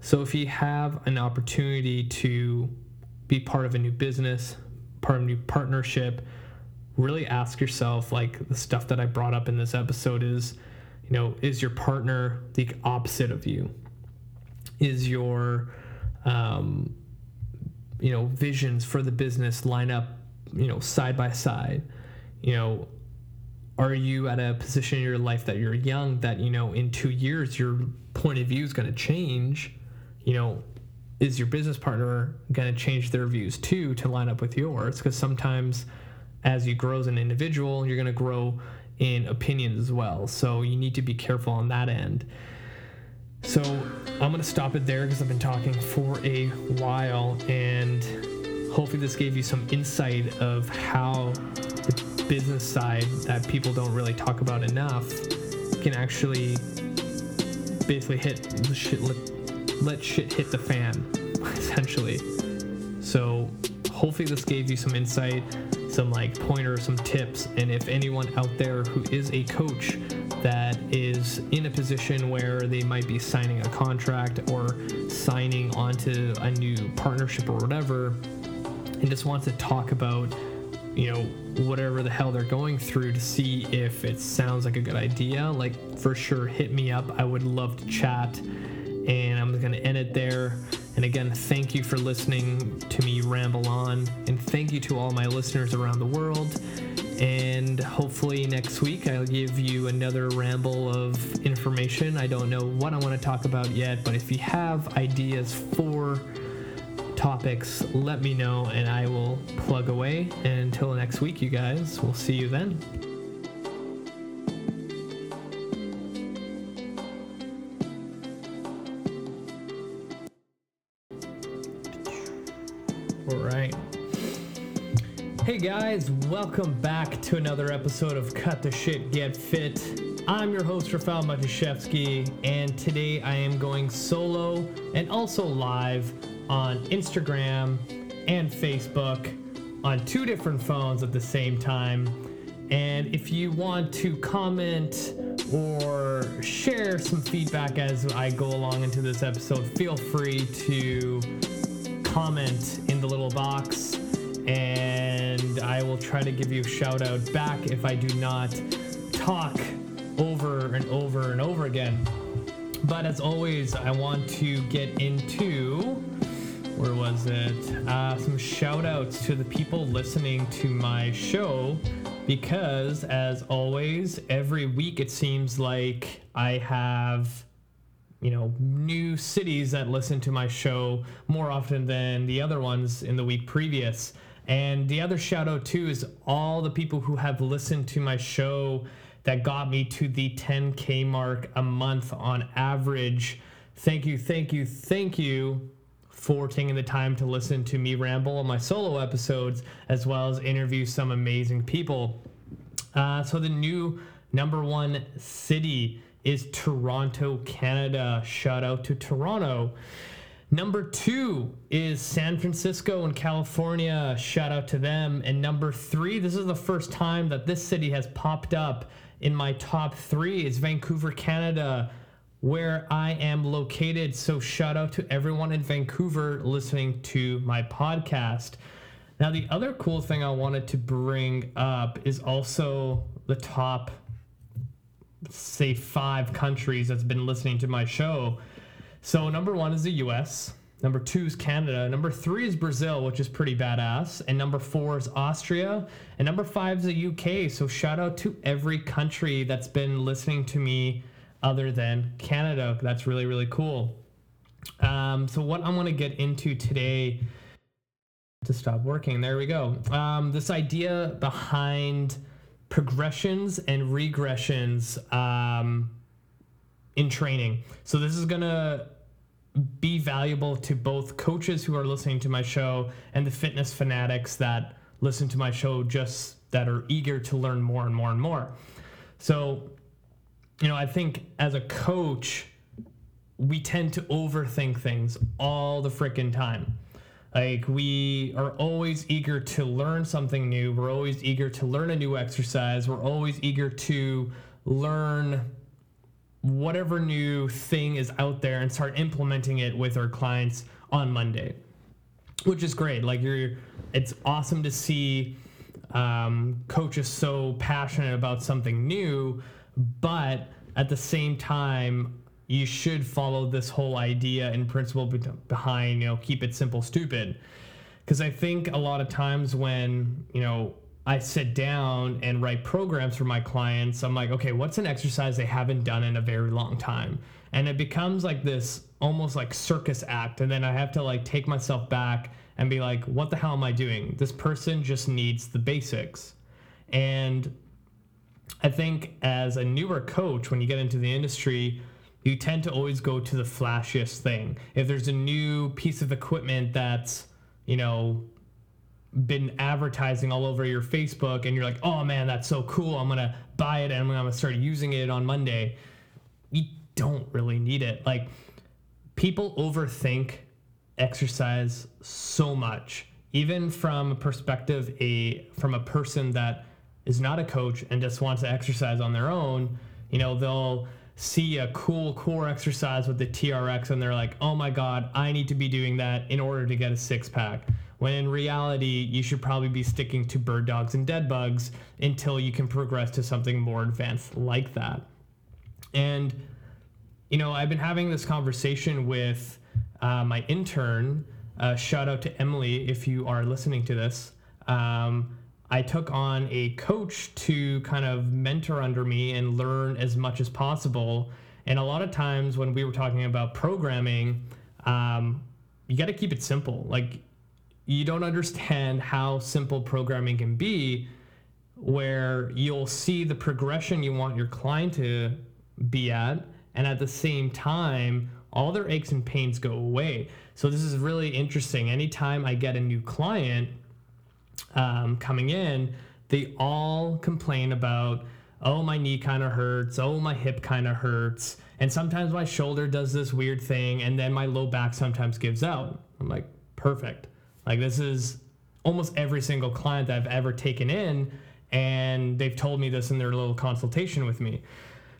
So if you have an opportunity to be part of a new business, part of a new partnership, really ask yourself like the stuff that I brought up in this episode is, you know, is your partner the opposite of you? Is your um, you know visions for the business line up you know side by side? You know are you at a position in your life that you're young that you know in two years your point of view is going to change? You know is your business partner going to change their views too to line up with yours? Because sometimes as you grow as an individual you're going to grow in opinions as well. So you need to be careful on that end So I'm going to stop it there because I've been talking for a while and hopefully this gave you some insight of how the business side that people don't really talk about enough can actually basically hit the shit let, let shit hit the fan essentially. So hopefully this gave you some insight some like pointers some tips and if anyone out there who is a coach that is in a position where they might be signing a contract or signing onto a new partnership or whatever and just wants to talk about you know whatever the hell they're going through to see if it sounds like a good idea. Like for sure hit me up. I would love to chat and i'm going to end it there and again thank you for listening to me ramble on and thank you to all my listeners around the world and hopefully next week I'll give you another ramble of information. I don't know what I want to talk about yet, but if you have ideas for topics, let me know and I will plug away. And until next week, you guys, we'll see you then. Right. Hey guys, welcome back to another episode of Cut the Shit Get Fit. I'm your host, Rafael Matuszewski, and today I am going solo and also live on Instagram and Facebook on two different phones at the same time. And if you want to comment or share some feedback as I go along into this episode, feel free to comment in the little box and I will try to give you a shout out back if I do not talk over and over and over again. But as always, I want to get into where was it? Uh, some shout outs to the people listening to my show because, as always, every week it seems like I have you know, new cities that listen to my show more often than the other ones in the week previous. And the other shout out too is all the people who have listened to my show that got me to the 10K mark a month on average. Thank you, thank you, thank you for taking the time to listen to me ramble on my solo episodes as well as interview some amazing people. Uh, so, the new number one city is Toronto, Canada. Shout out to Toronto. Number two is San Francisco in California. Shout out to them. And number three, this is the first time that this city has popped up in my top three, is Vancouver, Canada, where I am located. So shout out to everyone in Vancouver listening to my podcast. Now, the other cool thing I wanted to bring up is also the top say five countries that's been listening to my show. So number one is the U.S. Number two is Canada. Number three is Brazil, which is pretty badass. And number four is Austria. And number five is the UK. So shout out to every country that's been listening to me other than Canada. That's really, really cool. Um, so what I'm going to get into today to stop working. There we go. Um, this idea behind progressions and regressions um, in training. So this is gonna be valuable to both coaches who are listening to my show and the fitness fanatics that listen to my show just that are eager to learn more and more and more. So, you know, I think as a coach, we tend to overthink things all the freaking time. Like we are always eager to learn something new. We're always eager to learn a new exercise. We're always eager to learn whatever new thing is out there and start implementing it with our clients on Monday, which is great. Like you're, it's awesome to see um, coaches so passionate about something new, but at the same time, you should follow this whole idea and principle behind, you know, keep it simple, stupid. Because I think a lot of times when, you know, I sit down and write programs for my clients, I'm like, okay, what's an exercise they haven't done in a very long time? And it becomes like this almost like circus act. And then I have to like take myself back and be like, what the hell am I doing? This person just needs the basics. And I think as a newer coach, when you get into the industry, you tend to always go to the flashiest thing. If there's a new piece of equipment that's, you know, been advertising all over your Facebook and you're like, oh man, that's so cool. I'm going to buy it and I'm going to start using it on Monday. You don't really need it. Like, people overthink exercise so much, even from a perspective, a from a person that is not a coach and just wants to exercise on their own. You know, they'll see a cool core exercise with the TRX and they're like, oh my God, I need to be doing that in order to get a six pack when in reality, you should probably be sticking to bird dogs and dead bugs until you can progress to something more advanced like that. And, you know, I've been having this conversation with uh, my intern. Uh, shout out to Emily if you are listening to this. Um, I took on a coach to kind of mentor under me and learn as much as possible. And a lot of times when we were talking about programming, um, you got to keep it simple. Like you don't understand how simple programming can be where you'll see the progression you want your client to be at and at the same time all their aches and pains go away so this is really interesting anytime i get a new client um, coming in they all complain about oh my knee kind of hurts oh my hip kind of hurts and sometimes my shoulder does this weird thing and then my low back sometimes gives out i'm like perfect like this is almost every single client I've ever taken in, and they've told me this in their little consultation with me.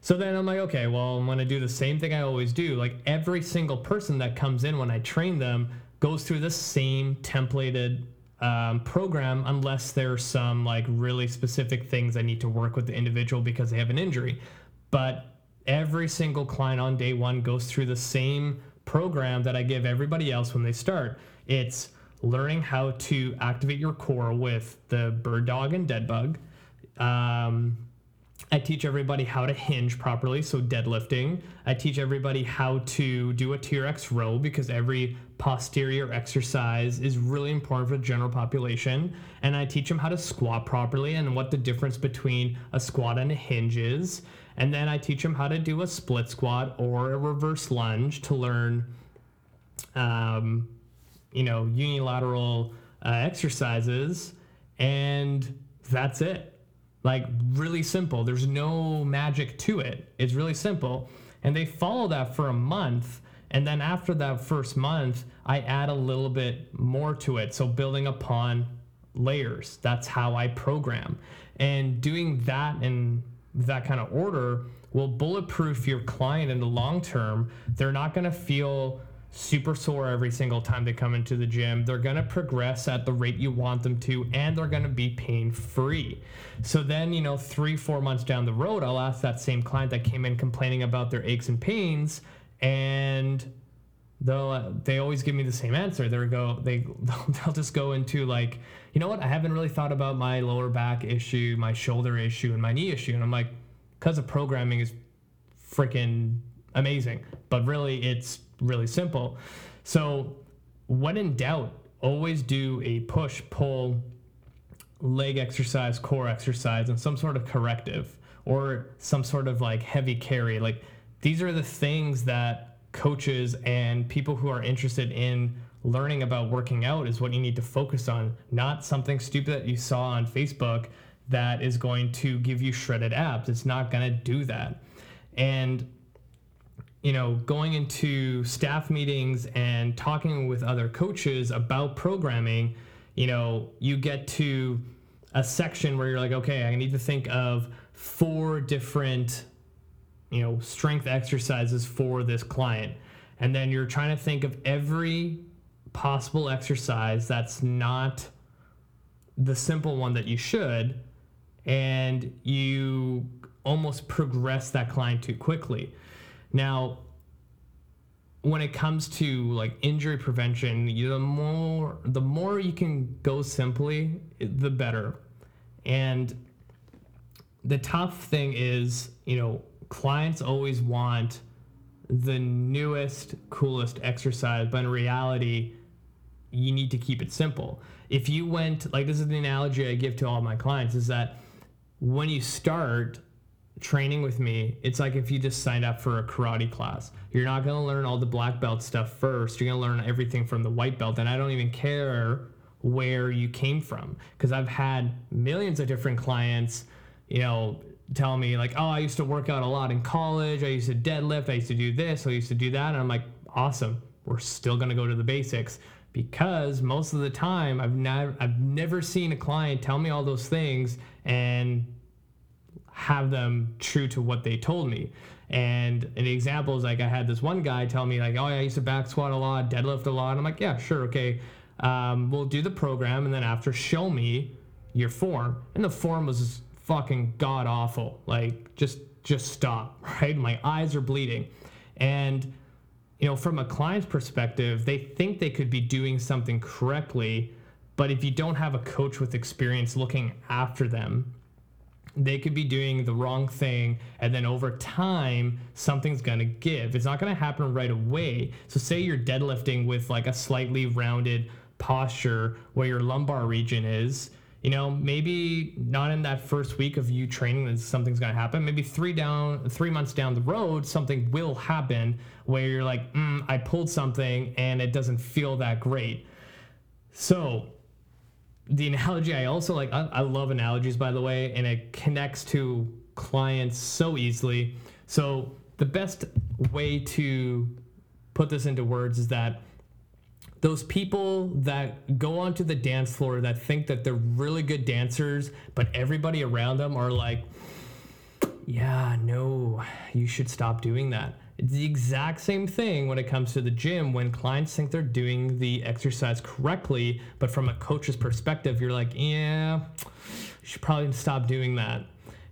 So then I'm like, okay, well, I'm gonna do the same thing I always do. Like every single person that comes in when I train them goes through the same templated um, program, unless there's some like really specific things I need to work with the individual because they have an injury. But every single client on day one goes through the same program that I give everybody else when they start. It's learning how to activate your core with the bird dog and dead bug. Um, I teach everybody how to hinge properly, so deadlifting. I teach everybody how to do a TRX row because every posterior exercise is really important for the general population. And I teach them how to squat properly and what the difference between a squat and a hinge is. And then I teach them how to do a split squat or a reverse lunge to learn um, you know, unilateral uh, exercises, and that's it. Like, really simple. There's no magic to it. It's really simple. And they follow that for a month. And then after that first month, I add a little bit more to it. So, building upon layers. That's how I program. And doing that in that kind of order will bulletproof your client in the long term. They're not going to feel super sore every single time they come into the gym. They're going to progress at the rate you want them to, and they're going to be pain free. So then, you know, three, four months down the road, I'll ask that same client that came in complaining about their aches and pains, and they'll uh, they always give me the same answer. They go they they'll just go into like, you know what? I haven't really thought about my lower back issue, my shoulder issue, and my knee issue, and I'm like, because of programming is freaking amazing, but really it's really simple. So, when in doubt, always do a push pull leg exercise, core exercise, and some sort of corrective or some sort of like heavy carry. Like, these are the things that coaches and people who are interested in learning about working out is what you need to focus on, not something stupid that you saw on Facebook that is going to give you shredded abs. It's not going to do that. And you know, going into staff meetings and talking with other coaches about programming, you know, you get to a section where you're like, okay, I need to think of four different, you know, strength exercises for this client. And then you're trying to think of every possible exercise that's not the simple one that you should. And you almost progress that client too quickly. Now, when it comes to like injury prevention, the more the more you can go simply, the better. And the tough thing is, you know, clients always want the newest, coolest exercise, but in reality, you need to keep it simple. If you went like this is the analogy I give to all my clients is that when you start training with me, it's like if you just signed up for a karate class. You're not going to learn all the black belt stuff first. You're going to learn everything from the white belt. And I don't even care where you came from because I've had millions of different clients, you know, tell me like, "Oh, I used to work out a lot in college. I used to deadlift. I used to do this. I used to do that." And I'm like, "Awesome. We're still to go to the basics." Because most of the time, I've never I've never seen a client tell me all those things and have them true to what they told me. And an example is like I had this one guy tell me like, oh, yeah, I used to back squat a lot, deadlift a lot. I'm like, yeah, sure, okay. Um, we'll do the program, and then after, show me your form. And the form was fucking god awful. Like, just just stop, right? My eyes are bleeding, and you know, from a client's perspective, they think they could be doing something correctly, but if you don't have a coach with experience looking after them, they could be doing the wrong thing and then over time something's going to give it's not going to happen right away so say you're deadlifting with like a slightly rounded posture where your lumbar region is you know maybe not in that first week of you training that something's going to happen maybe three down three months down the road something will happen where you're like mm, i pulled something and it doesn't feel that great so the analogy I also like, I, I love analogies by the way, and it connects to clients so easily. So the best way to put this into words is that those people that go onto the dance floor that think that they're really good dancers, but everybody around them are like, yeah, no, you should stop doing that. It's the exact same thing when it comes to the gym when clients think they're doing the exercise correctly, but from a coach's perspective, you're like, yeah, you should probably stop doing that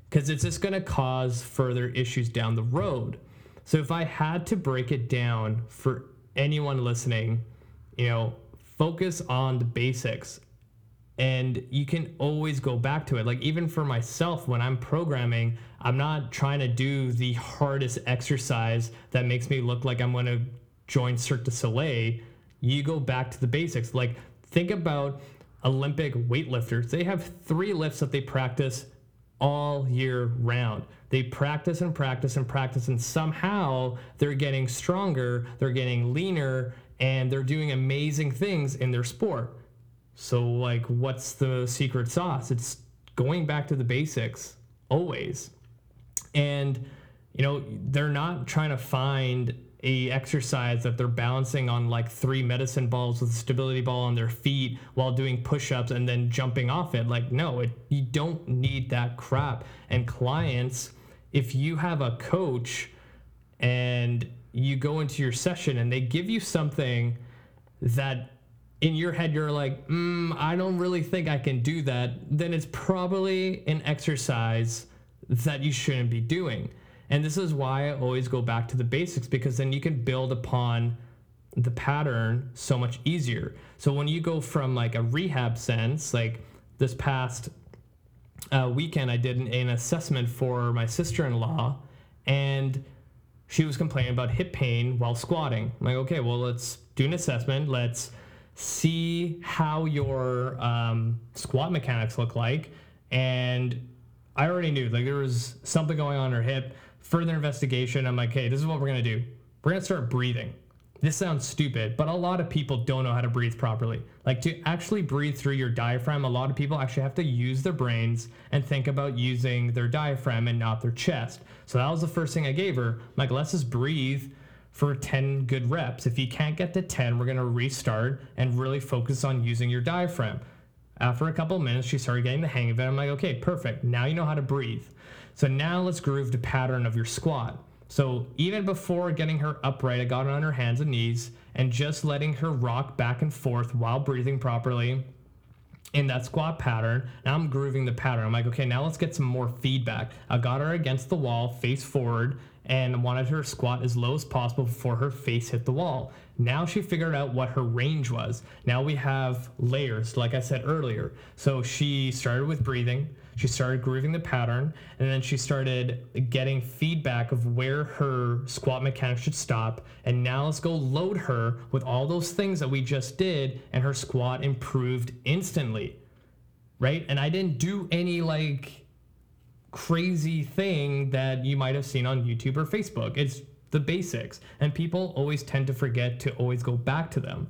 because it's just going to cause further issues down the road. So if I had to break it down for anyone listening, you know, focus on the basics and you can always go back to it. Like even for myself, when I'm programming, I'm not trying to do the hardest exercise that makes me look like I'm going to join Cirque du Soleil. You go back to the basics. Like think about Olympic weightlifters. They have three lifts that they practice all year round. They practice and practice and practice, and somehow they're getting stronger, they're getting leaner, and they're doing amazing things in their sport so, like, what's the secret sauce? It's going back to the basics always. And, you know, they're not trying to find a exercise that they're balancing on like three medicine balls with a stability ball on their feet while doing push-ups and then jumping off it like no it, you don't need that crap and clients if you have a coach and you go into your session and they give you something that in your head you're like, mm, I don't really think I can do that, then it's probably an exercise that you shouldn't be doing. And this is why I always go back to the basics because then you can build upon the pattern so much easier. So when you go from like a rehab sense, like this past uh, weekend, I did an, an assessment for my sister in law, and she was complaining about hip pain while squatting. I'm like, okay, well, let's do an assessment. Let's see how your um, squat mechanics look like. And I already knew like there was something going on in her hip. Further investigation, I'm like, hey, this is what we're gonna do. We're gonna start breathing. This sounds stupid, but a lot of people don't know how to breathe properly. Like to actually breathe through your diaphragm, a lot of people actually have to use their brains and think about using their diaphragm and not their chest. So that was the first thing I gave her. I'm like, let's just breathe for 10 good reps. If you can't get to 10, we're going to restart and really focus on using your diaphragm. After a couple minutes, she started getting the hang of it. I'm like, okay, perfect. Now you know how to breathe. So now let's groove the pattern of your squat. So even before getting her upright, I got her on her hands and knees and just letting her rock back and forth while breathing properly in that squat pattern. Now I'm grooving the pattern. I'm like, okay, now let's get some more feedback. I got her against the wall, face forward, and wanted her squat as low as possible before her face hit the wall. Now she figured out what her range was. Now we have layers, like I said earlier. So she started with breathing, she started grooving the pattern, and then she started getting feedback of where her squat mechanics should stop. And now let's go load her with all those things that we just did, and her squat improved instantly. Right? And I didn't do any like crazy thing that you might have seen on YouTube or Facebook. It's the basics. And people always tend to forget to always go back to them.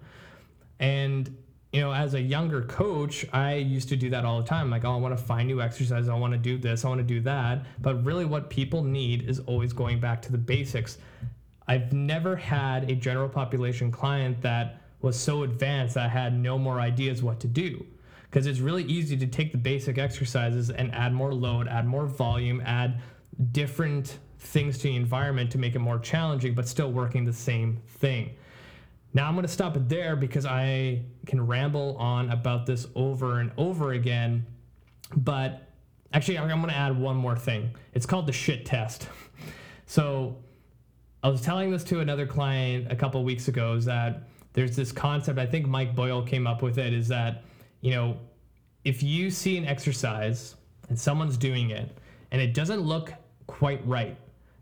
And you know, as a younger coach, I used to do that all the time. Like, oh, I want to find new exercises. I want to do this. I want to do that. But really, what people need is always going back to the basics. I've never had a general population client that was so advanced that I had no more ideas what to do. Because it's really easy to take the basic exercises and add more load, add more volume, add different things to the environment to make it more challenging, but still working the same thing. Now I'm going to stop it there because I can ramble on about this over and over again. But actually, I'm going to add one more thing. It's called the shit test. So I was telling this to another client a couple weeks ago is that there's this concept, I think Mike Boyle came up with it, is that, you know, if you see an exercise and someone's doing it and it doesn't look quite right,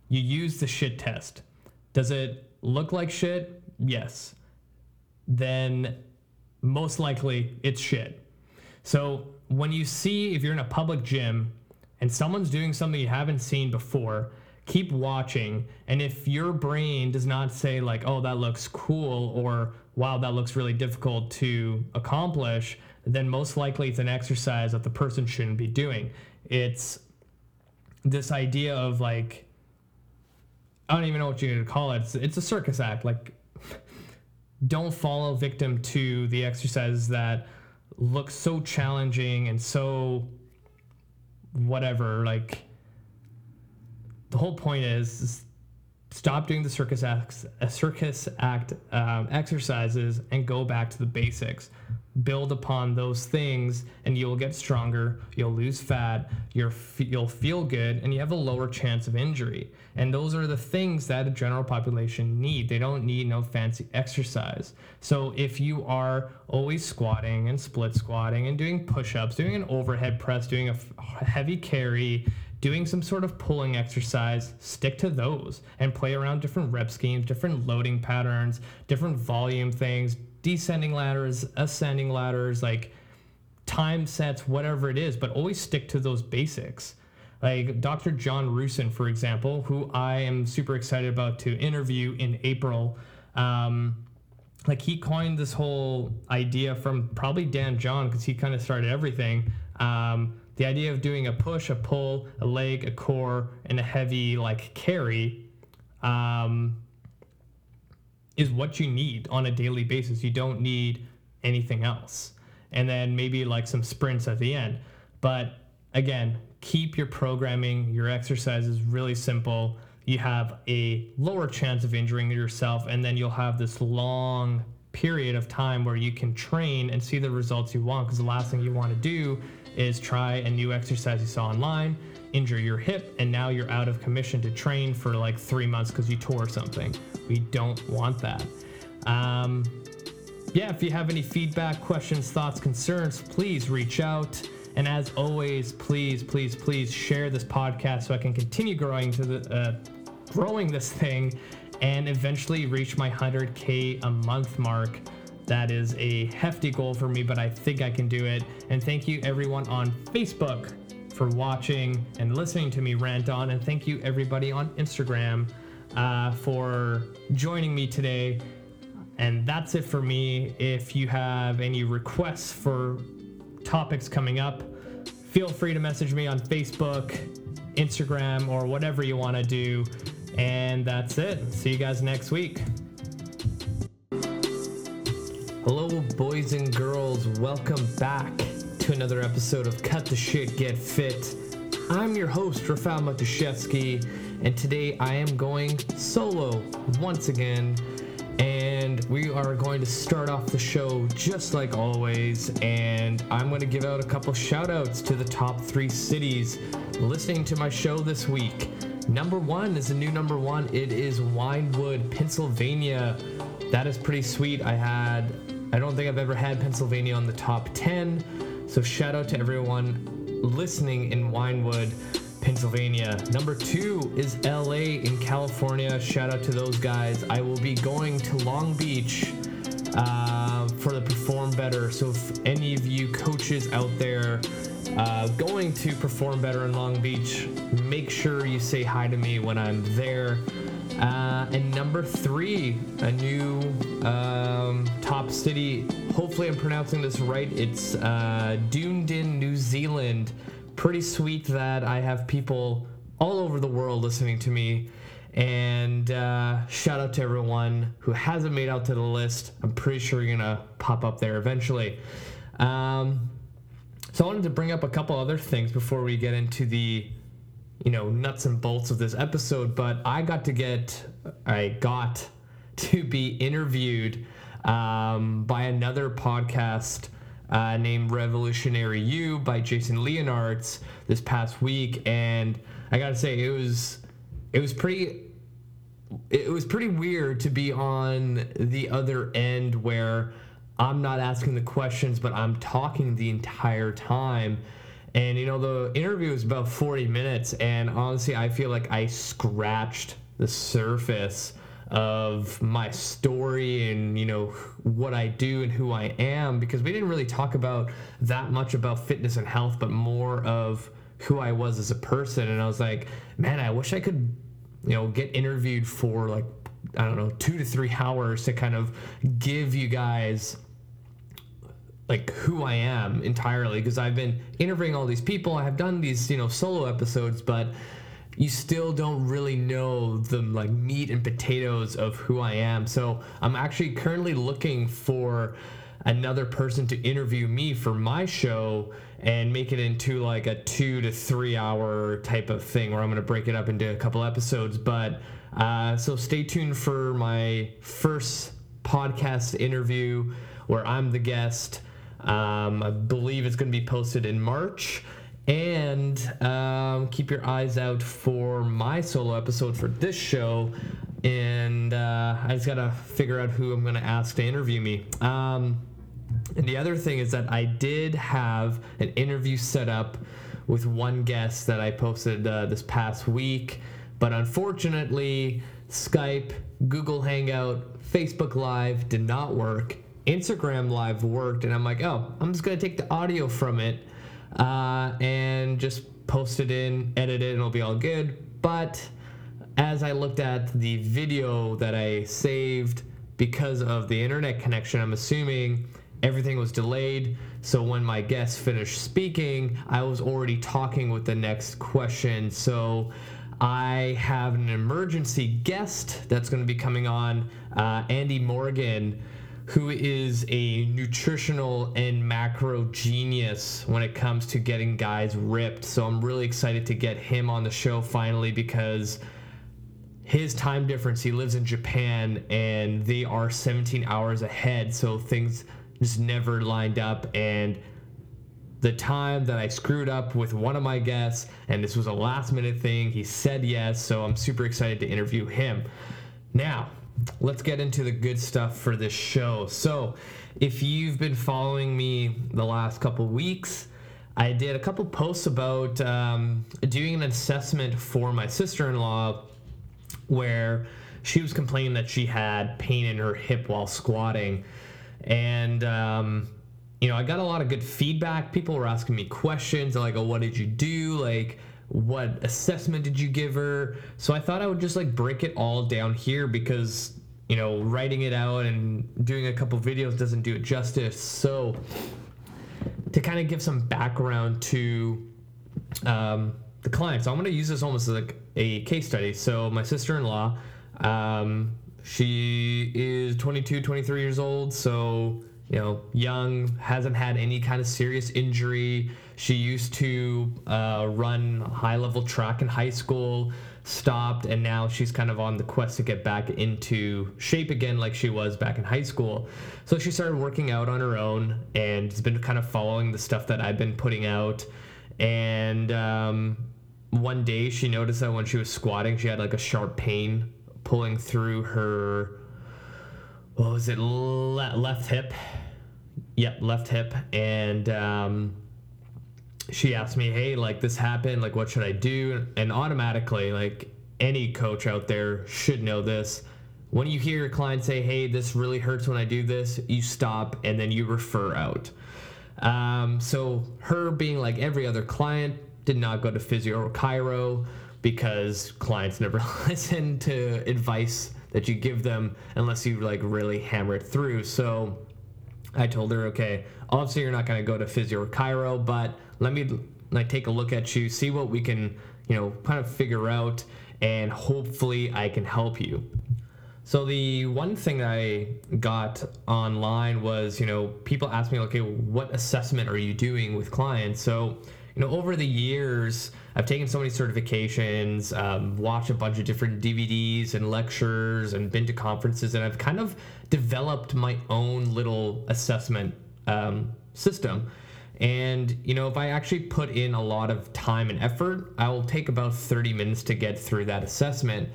you use the shit test. Does it look like shit? Yes then most likely it's shit. So when you see if you're in a public gym and someone's doing something you haven't seen before, keep watching. And if your brain does not say, like, oh, that looks cool, or wow, that looks really difficult to accomplish, then most likely it's an exercise that the person shouldn't be doing. It's this idea of like, I don't even know what you're gonna call it. It's, it's a circus act. Like, don't fall victim to the exercises that look so challenging and so whatever like the whole point is, is stop doing the circus acts, circus act um, exercises and go back to the basics build upon those things and you'll get stronger you'll lose fat you're you'll feel good and you have a lower chance of injury. And those are the things that a general population need. They don't need no fancy exercise. So if you are always squatting and split squatting and doing push-ups doing an overhead press doing a heavy carry doing some sort of pulling exercise, stick to those and play around different rep schemes, different loading patterns, different volume things, descending ladders, ascending ladders, like time sets, whatever it is, but always stick to those basics. Like Dr. John Rusin, for example, who I am super excited about to interview in April. Um, like he coined this whole idea from probably Dan John because he kind of started everything. Um, the idea of doing a push, a pull, a leg, a core, and a heavy like carry. Um, is what you need on a daily basis. You don't need anything else. And then maybe like some sprints at the end. But again, keep your programming, your exercises really simple. You have a lower chance of injuring yourself, and then you'll have this long period of time where you can train and see the results you want. Because the last thing you want to do is try a new exercise you saw online injure your hip, and now you're out of commission to train for like three months because you tore something. We don't want that. Um, yeah, if you have any feedback, questions, thoughts, concerns, please reach out. And as always, please, please, please share this podcast so I can continue growing to the uh, growing this thing and eventually reach my 100k a month mark. That is a hefty goal for me, but I think I can do it. And thank you everyone on Facebook for watching and listening to me rant on. And thank you, everybody on Instagram, uh, for joining me today. And that's it for me. If you have any requests for topics coming up, feel free to message me on Facebook, Instagram, or whatever you want to do. And that's it. See you guys next week. Hello, boys and girls. Welcome back to another episode of Cut the Shit, Get Fit. I'm your host, Rafal Matuszewski, and today I am going solo once again. And we are going to start off the show just like always. And I'm going to give out a couple shout outs to the top three cities listening to my show this week. Number one is a new number one. It is Wynnewood, Pennsylvania. That is pretty sweet. I had, I don't think I've ever had Pennsylvania on the top 10. So shout out to everyone listening in Wynnewood, Pennsylvania. Number two is LA in California. Shout out to those guys. I will be going to Long Beach uh, for the Perform Better. So if any of you coaches out there uh, going to Perform Better in Long Beach, make sure you say hi to me when I'm there. Uh, and number three, a new um, top city. Hopefully, I'm pronouncing this right. It's uh, Dunedin, New Zealand. Pretty sweet that I have people all over the world listening to me. And uh, shout out to everyone who hasn't made out to the list. I'm pretty sure you're gonna pop up there eventually. Um, so I wanted to bring up a couple other things before we get into the, you know, nuts and bolts of this episode. But I got to get, I got to be interviewed um, by another podcast uh, named Revolutionary You by Jason Leonards this past week, and I gotta say it was it was pretty it was pretty weird to be on the other end where I'm not asking the questions, but I'm talking the entire time. And you know, the interview was about 40 minutes, and honestly, I feel like I scratched the surface of my story and you know what I do and who I am because we didn't really talk about that much about fitness and health, but more of who I was as a person. And I was like, man, I wish I could, you know, get interviewed for like I don't know two to three hours to kind of give you guys like who I am entirely because I've been interviewing all these people. I have done these, you know, solo episodes, but you still don't really know the like meat and potatoes of who I am. So I'm actually currently looking for another person to interview me for my show and make it into like a two to three hour type of thing where I'm to break it up into a couple episodes. But uh, so stay tuned for my first podcast interview where I'm the guest. Um, I believe it's going to be posted in March. And um, keep your eyes out for my solo episode for this show. And uh, I just got to figure out who I'm going to ask to interview me. Um, and the other thing is that I did have an interview set up with one guest that I posted uh, this past week. But unfortunately, Skype, Google Hangout, Facebook Live did not work. Instagram Live worked, and I'm like, oh, I'm just gonna take the audio from it uh, and just post it in, edit it, and it'll be all good. But as I looked at the video that I saved because of the internet connection, I'm assuming everything was delayed. So when my guest finished speaking, I was already talking with the next question. So I have an emergency guest that's going to be coming on, uh, Andy Morgan who is a nutritional and macro genius when it comes to getting guys ripped. So I'm really excited to get him on the show finally because his time difference, he lives in Japan and they are 17 hours ahead. So things just never lined up. And the time that I screwed up with one of my guests, and this was a last minute thing, he said yes. So I'm super excited to interview him. Now, let's get into the good stuff for this show. So, if you've been following me the last couple weeks, I did a couple posts about um, doing an assessment for my sister in law where she was complaining that she had pain in her hip while squatting. And, um, you know, I got a lot of good feedback. People were asking me questions like, oh, what did you do? Like, what assessment did you give her? So i thought i would just like break it all down here because you know writing it out and doing a couple videos doesn't do it justice. So to kind of give some background to um, the client. So i'm going to use this almost as like a case study. So my sister-in-law um, she is 22 23 years old. So you know young hasn't had any kind of serious injury she used to uh, run high level track in high school, stopped, and now she's kind of on the quest to get back into shape again, like she was back in high school. So she started working out on her own and has been kind of following the stuff that I've been putting out. And um, one day she noticed that when she was squatting, she had like a sharp pain pulling through her, what was it, Le- left hip? Yep, left hip. And, um, she asked me, "Hey, like this happened. Like, what should I do?" And automatically, like any coach out there should know this. when you hear your client say, "Hey, this really hurts when I do this," you stop and then you refer out. Um, so her being like every other client did not go to physio or chiro because clients never listen to advice that you give them unless you like really hammer it through. So I told her, okay, obviously you're not going to go to physio or chiro, but let me like take a look at you, see what we can, you know, kind of figure out, and hopefully I can help you. So the one thing I got online was, you know, people ask me, okay, what assessment are you doing with clients? So, you know, over the years, I've taken so many certifications, um, watched a bunch of different DVDs and lectures, and been to conferences, and I've kind of developed my own little assessment um, system. And you know, if I actually put in a lot of time and effort, I will take about 30 minutes to get through that assessment.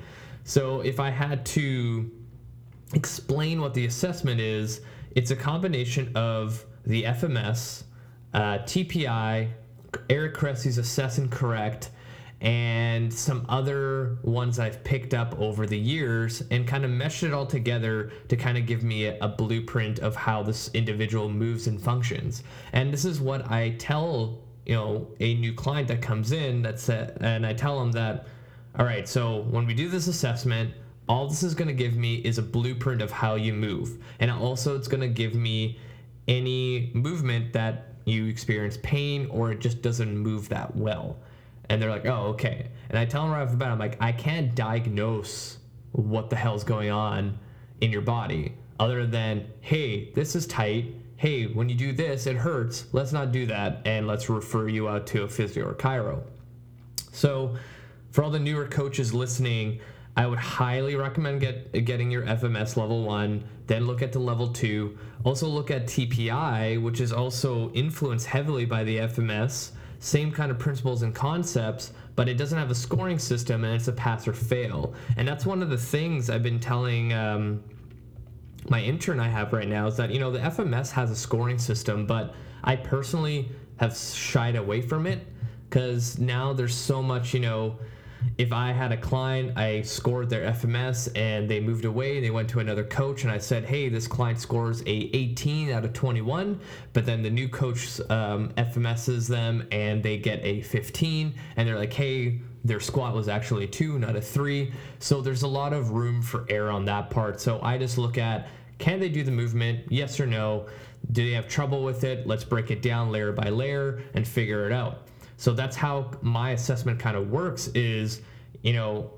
So if I had to explain what the assessment is, it's a combination of the FMS, uh, TPI, Eric Cressey's Assess and Correct, and some other ones I've picked up over the years and kind of meshed it all together to kind of give me a, a, blueprint of how this individual moves and functions. And this is what I tell, you know, a new client that comes in that's a, and I tell them that, all right, so when we do this assessment, all this is going to give me is a blueprint of how you move. And also it's going to give me any movement that you experience pain or it just doesn't move that well. And they're like, oh, okay. And I tell them right off the bat, I'm like, I can't diagnose what the hell's going on in your body other than, hey, this is tight. Hey, when you do this, it hurts. Let's not do that. And let's refer you out to a physio or chiro. So, for all the newer coaches listening, I would highly recommend get, getting your FMS level one, then look at the level two. Also, look at TPI, which is also influenced heavily by the FMS. Same kind of principles and concepts, but it doesn't have a scoring system and it's a pass or fail. And that's one of the things I've been telling um, my intern I have right now is that, you know, the FMS has a scoring system, but I personally have shied away from it because now there's so much, you know, if I had a client, I scored their FMS and they moved away, they went to another coach, and I said, hey, this client scores a 18 out of 21, but then the new coach um, FMSs them and they get a 15, and they're like, hey, their squat was actually a two, not a three. So there's a lot of room for error on that part. So I just look at can they do the movement? Yes or no? Do they have trouble with it? Let's break it down layer by layer and figure it out. So that's how my assessment kind of works is, you know,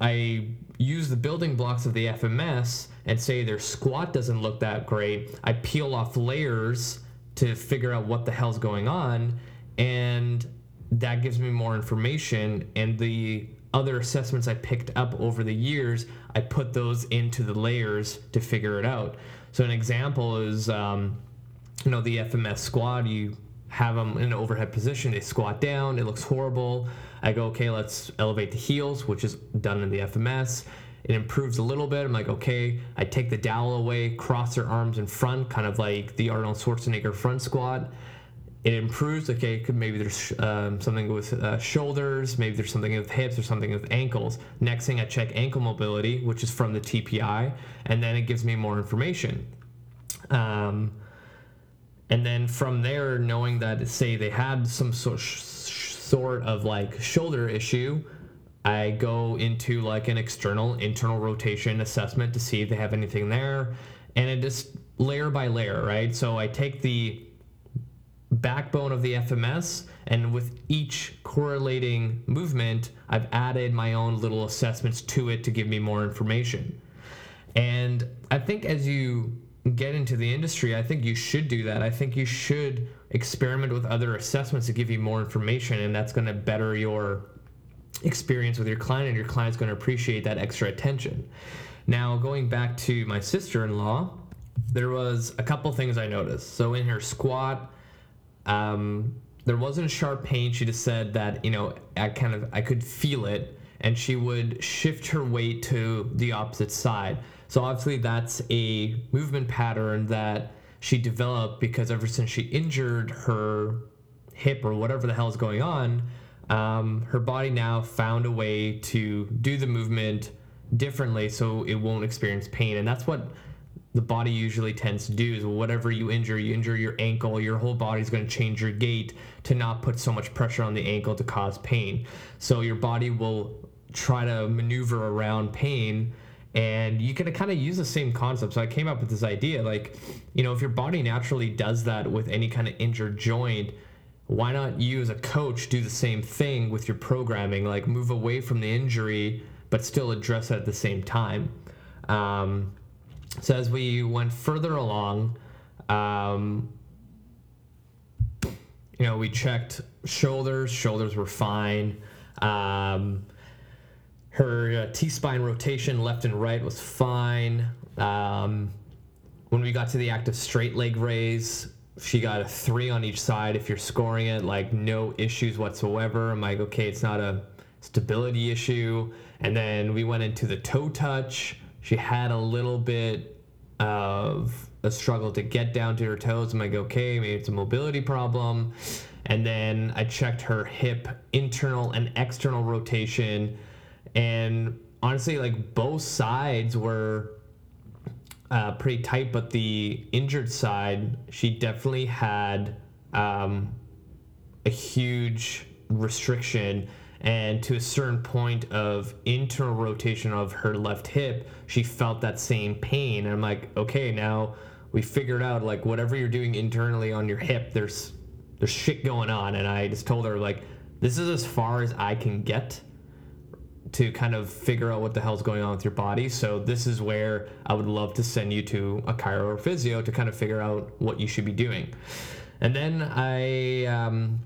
I use the building blocks of the FMS and say their squat doesn't look that great. I peel off layers to figure out what the hell's going on and that gives me more information and the other assessments I picked up over the years, I put those into the layers to figure it out. So an example is, um, you know, the FMS squat. You have them in an overhead position. They squat down. It looks horrible. I go, okay, let's elevate the heels, which is done in the FMS. It improves a little bit. I'm like, okay. I take the dowel away, cross their arms in front, kind of like the Arnold Schwarzenegger front squat. It improves. Okay, maybe there's um, something with uh, shoulders, maybe there's something with hips or something with ankles. Next thing, I check ankle mobility, which is from the TPI, and then it gives me more information. Um, and then from there knowing that say they had some sort of like shoulder issue i go into like an external internal rotation assessment to see if they have anything there. And it just layer by layer right? So i take the backbone of the fms and with each correlating movement i've added my own little assessments to it to give me more information. And i think as you get into the industry, I think you should do that. I think you should experiment with other assessments to give you more information, and that's going to better your experience with your client, and your client's going to appreciate that extra attention. Now, going back to my sister in law, there was a couple things I noticed. So, in her squat, um, there wasn't sharp pain. She just said that, you know, I kind of I could feel it, and she would shift her weight to the opposite side. So obviously that's a movement pattern that she developed because ever since she injured her hip or whatever the hell is going on, um, her body now found a way to do the movement differently so it won't experience pain. And that's what the body usually tends to do is whatever you injure, you injure your ankle, your whole body's going to change your gait to not put so much pressure on the ankle to cause pain. So your body will try to maneuver around pain and you can kind of use the same concept. So I came up with this idea like, you know, if your body naturally does that with any kind of injured joint, why not you as a coach do the same thing with your programming, like move away from the injury but still address it at the same time. Um, so as we went further along, um, you know, we checked shoulders. Shoulders were fine. Um, her uh, T spine rotation left and right was fine. Um, when we got to the active straight leg raise, she got a three on each side. If you're scoring it, like no issues whatsoever. I'm like, okay, it's not a stability issue. And then we went into the toe touch. She had a little bit of a struggle to get down to her toes. I'm like, okay, maybe it's a mobility problem. And then I checked her hip internal and external rotation. And honestly, like both sides were uh, pretty tight, but the injured side, she definitely had um, a huge restriction. And to a certain point of internal rotation of her left hip she felt that same pain. And i'm like okay now we figured out like whatever you're doing internally on your hip there's there's shit going on. And i just told her like this is as far as i can get to kind of figure out what the hell's going on with your body so this is where i would love to send you to a chiro or physio to kind of figure out what you should be doing and then i um,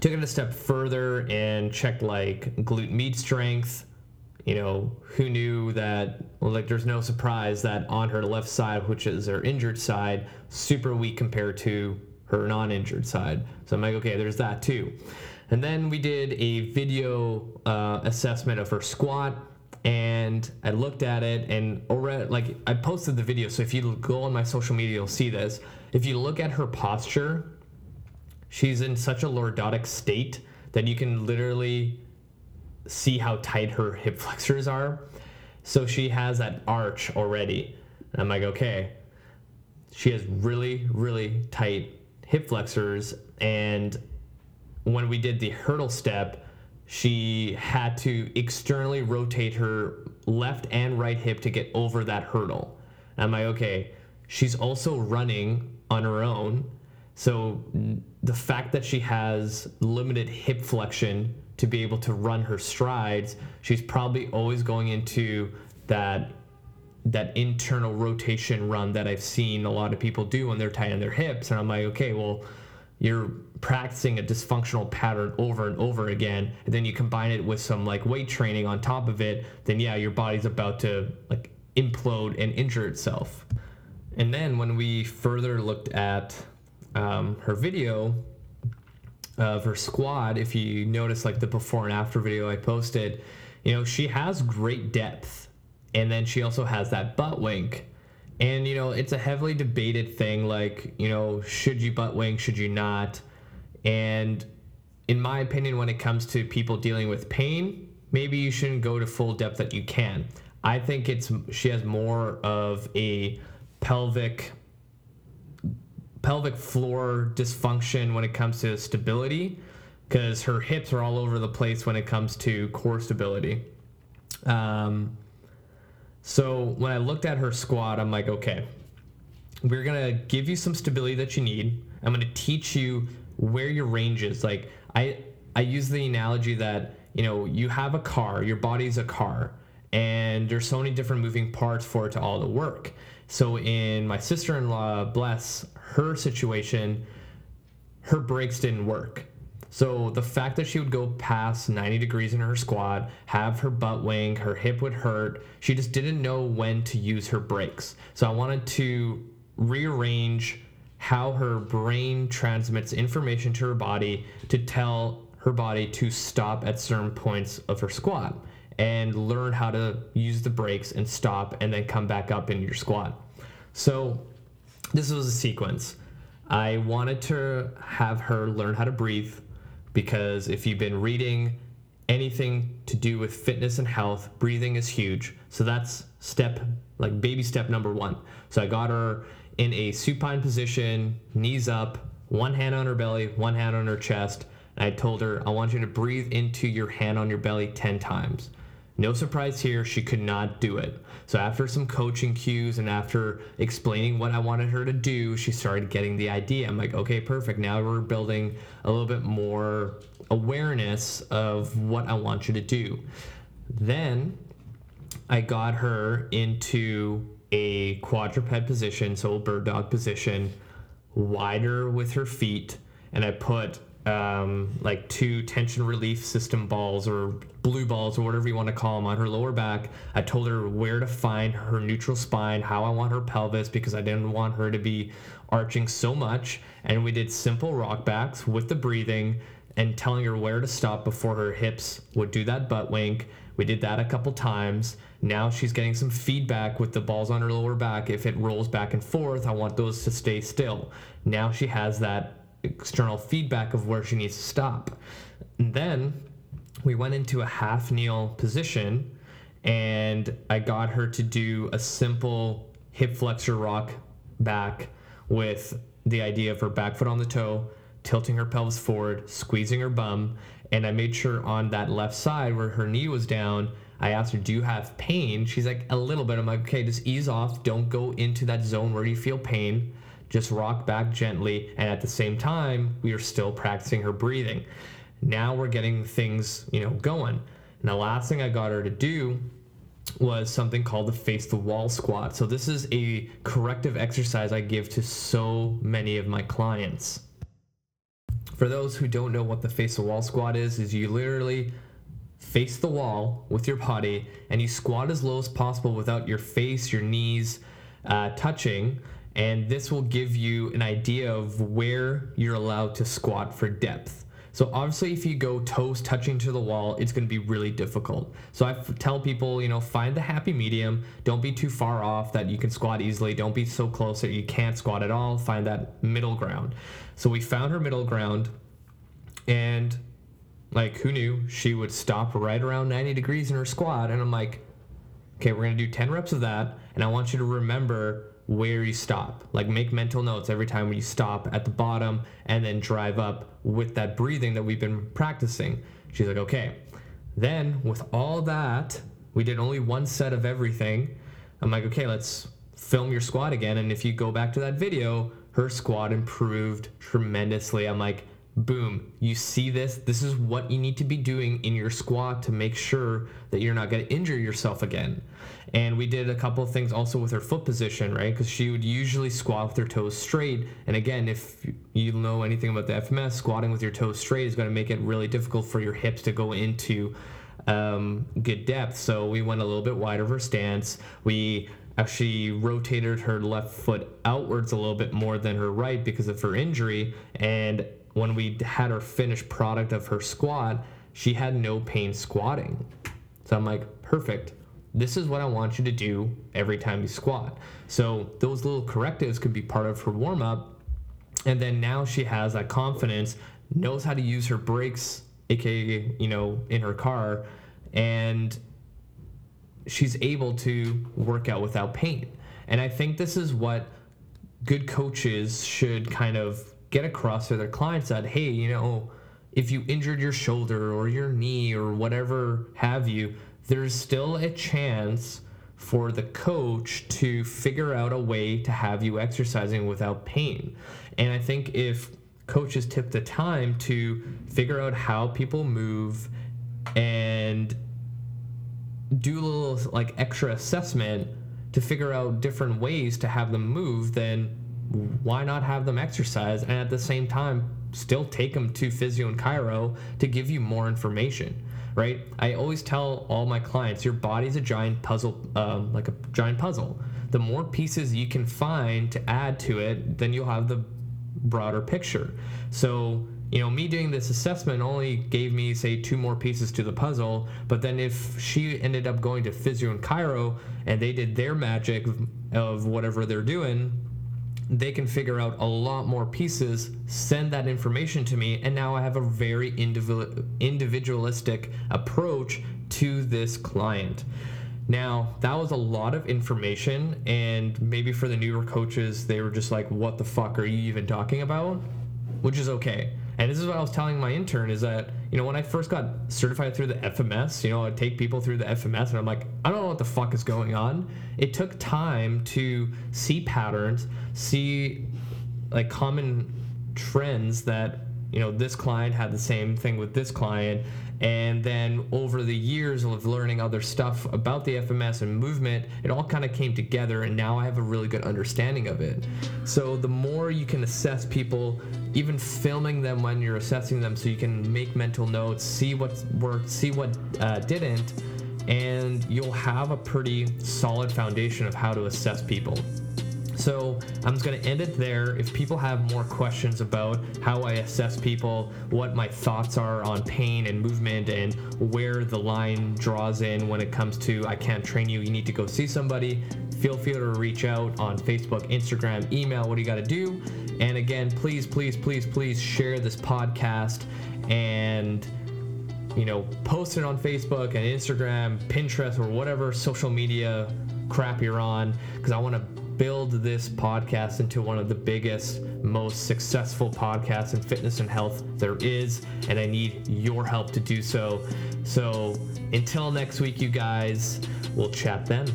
took it a step further and checked like glute med strength. You know, who knew that? Well, like, there's no surprise that on her left side, which is her injured side, super weak compared to her non injured side. So I'm like, okay, there's that too. And then we did a video uh, assessment of her squat, and I looked at it, and already, like, I posted the video. So if you go on my social media, you'll see this. If you look at her posture, she's in such a lordotic state that you can literally see how tight her hip flexors are. So she has that arch already. And I'm like, okay, she has really, really tight hip flexors. And when we did the hurdle step, she had to externally rotate her left and right hip to get over that hurdle. I'm like, okay, she's also running on her own. So the fact that she has limited hip flexion to be able to run her strides, she's probably always going into that that internal rotation run that I've seen a lot of people do when they're tight tying their hips. And I'm like, okay, well, you're practicing a dysfunctional pattern over and over again, and then you combine it with some like weight training on top of it, then yeah, your body's about to like implode and injure itself. And then when we further looked at um, her video of her squat, if you notice like the before and after video I posted, you know, she has great depth. And then she also has that butt wink. And, you know, it's a heavily debated thing like, you know, should you butt wink, should you not? And in my opinion, when it comes to people dealing with pain, maybe you shouldn't go to full depth that you can. I think it's she has more of a pelvic pelvic floor dysfunction when it comes to stability because her hips are all over the place when it comes to core stability. Um, so when I looked at her squat, I'm like, okay, we're gonna give you some stability that you need. I'm gonna teach you where your range is. Like I, I use the analogy that you know you have a car, your body's a car, and there's so many different moving parts for it to all to work. So in my sister-in-law, bless her situation, her brakes didn't work. So the fact that she would go past 90 degrees in her squat, have her butt wink, her hip would hurt, she just didn't know when to use her brakes. So I wanted to rearrange how her brain transmits information to her body to tell her body to stop at certain points of her squat and learn how to use the brakes and stop and then come back up in your squat. So this was a sequence. I wanted to have her learn how to breathe because if you've been reading anything to do with fitness and health, breathing is huge. So that's step, like baby step number one. So I got her in a supine position, knees up, one hand on her belly, one hand on her chest. And I told her, I want you to breathe into your hand on your belly 10 times. No surprise here, she could not do it. So after some coaching cues and after explaining what I wanted her to do, she started getting the idea. I'm like, okay, perfect. Now we're building a little bit more awareness of what I want you to do. Then I got her into a quadruped position, so a bird dog position, wider with her feet, and I put um, like two tension relief system balls or blue balls or whatever you want to call them on her lower back. I told her where to find her neutral spine, how I want her pelvis because I didn't want her to be arching so much. And we did simple rock backs with the breathing and telling her where to stop before her hips would do that butt wink. We did that a couple times. Now she's getting some feedback with the balls on her lower back. If it rolls back and forth, I want those to stay still. Now she has that external feedback of where she needs to stop. And then we went into a half kneel position and I got her to do a simple hip flexor rock back with the idea of her back foot on the toe, tilting her pelvis forward, squeezing her bum. And I made sure on that left side where her knee was down, I asked her, Do you have pain? She's like, A little bit. I'm like, Okay, just ease off. Don't go into that zone where you feel pain just rock back gently. And at the same time, we are still practicing her breathing. Now we're getting things, you know, going. And the last thing I got her to do was something called the face the wall squat. So this is a corrective exercise I give to so many of my clients. For those who don't know what the face the wall squat is, is you literally face the wall with your body and you squat as low as possible without your face, your knees uh, touching and this will give you an idea of where you're allowed to squat for depth. So obviously, if you go toes touching to the wall, it's going to be really difficult. So I tell people, you know, find the happy medium. Don't be too far off that you can squat easily. Don't be so close that you can't squat at all. Find that middle ground. So we found her middle ground, and like, who knew she would stop right around 90 degrees in her squat? And I'm like, okay, we're going to do 10 reps of that, and I want you to remember where you stop. Like make mental notes every time when you stop at the bottom and then drive up with that breathing that we've been practicing. She's like, okay. Then with all that, we did only one set of everything. I'm like, okay, let's film your squat again. And if you go back to that video, her squat improved tremendously. I'm like, boom, you see this? This is what you need to be doing in your squat to make sure that you're not going to injure yourself again. And we did a couple of things also with her foot position, right? Because she would usually squat with her toes straight. And again, if you know anything about the FMS, squatting with your toes straight is going to make it really difficult for your hips to go into um, good depth. So we went a little bit wider of her stance. We actually rotated her left foot outwards a little bit more than her right because of her injury. And when we had her finished product of her squat, she had no pain squatting. So I'm like, perfect. This is what I want you to do every time you squat. So those little correctives could be part of her warm up. And then now she has that confidence, knows how to use her brakes, aka, you know, in her car, and she's able to work out without pain. And I think this is what good coaches should kind of get across to their clients that, hey, you know, if you injured your shoulder or your knee or whatever have you, there's still a chance for the coach to figure out a way to have you exercising without pain. And I think if coaches tip the time to figure out how people move and do a little like extra assessment to figure out different ways to have them move, then why not have them exercise and at the same time still take them to physio and chiro to give you more information right? I always tell all my clients your body's a giant puzzle um, like a giant puzzle. The more pieces you can find to add to it then you'll have the broader picture. So you know me doing this assessment only gave me say two more pieces to the puzzle but then if she ended up going to physio and chiro and they did their magic of whatever they're doing they can figure out a lot more pieces, send that information to me, and now I have a very individual, individualistic approach to this client. Now, that was a lot of information, and maybe for the newer coaches, they were just like, What the fuck are you even talking about? Which is okay. And this is what I was telling my intern is that, you know, when I first got certified through the FMS, you know, I'd take people through the FMS and I'm like, I don't know what the fuck is going on. It took time to see patterns, see like common trends that, you know, this client had the same thing with this client and then over the years of learning other stuff about the FMS and movement, it all kind of came together, and now I have a really good understanding of it. So the more you can assess people, even filming them when you're assessing them, so you can make mental notes, see what worked, see what uh, didn't, and you'll have a pretty solid foundation of how to assess people. So I'm just going to end it there. If people have more questions about how I assess people, what my thoughts are on pain and movement, and where the line draws in when it comes to I can't train you, you need to go see somebody, feel free to reach out on Facebook, Instagram, email, what do you got to do? And again, please, please, please, please share this podcast and you know, post it on Facebook and Instagram, Pinterest, or whatever social media crap you're on, because I want to build this podcast into one of the biggest, most successful podcasts in fitness and health there is, and I need your help to do so. So until next week, you guys, we'll chat then.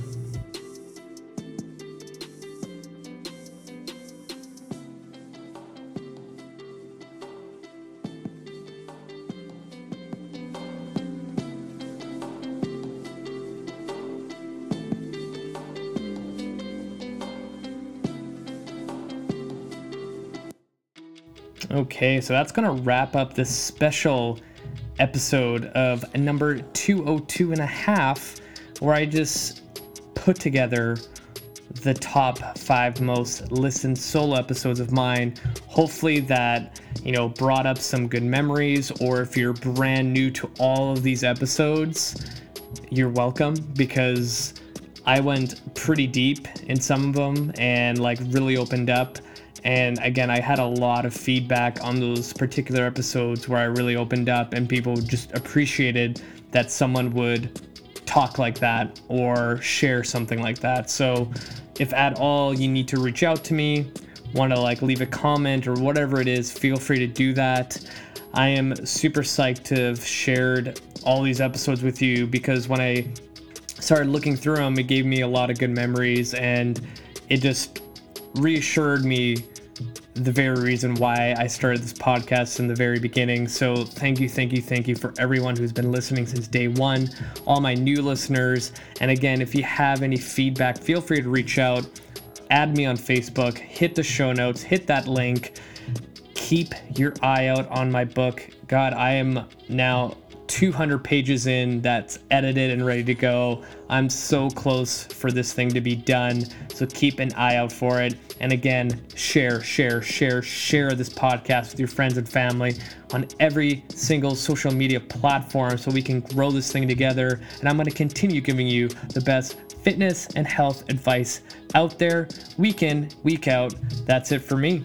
Okay, so that's going to wrap up this special episode of number 202 and a half, where I just put together the top five most listened solo episodes of mine. Hopefully, that you know brought up some good memories, or if you're brand new to all of these episodes, you're welcome because I went pretty deep in some of them and like really opened up. And again, I had a lot of feedback on those particular episodes where I really opened up, and people just appreciated that someone would talk like that or share something like that. So, if at all you need to reach out to me, want to like leave a comment or whatever it is, feel free to do that. I am super psyched to have shared all these episodes with you because when I started looking through them, it gave me a lot of good memories and it just reassured me the very reason why I started this podcast in the very beginning. So, thank you, thank you, thank you for everyone who's been listening since day one, all my new listeners. And again, if you have any feedback, feel free to reach out, add me on Facebook, hit the show notes, hit that link. Keep your eye out on my book. God, I am now 200 pages in that's edited and ready to go. I'm so close for this thing to be done. So keep an eye out for it. And again, share, share, share, share this podcast with your friends and family on every single social media platform so we can grow this thing together. And I'm going to continue giving you the best fitness and health advice out there week in, week out. That's it for me.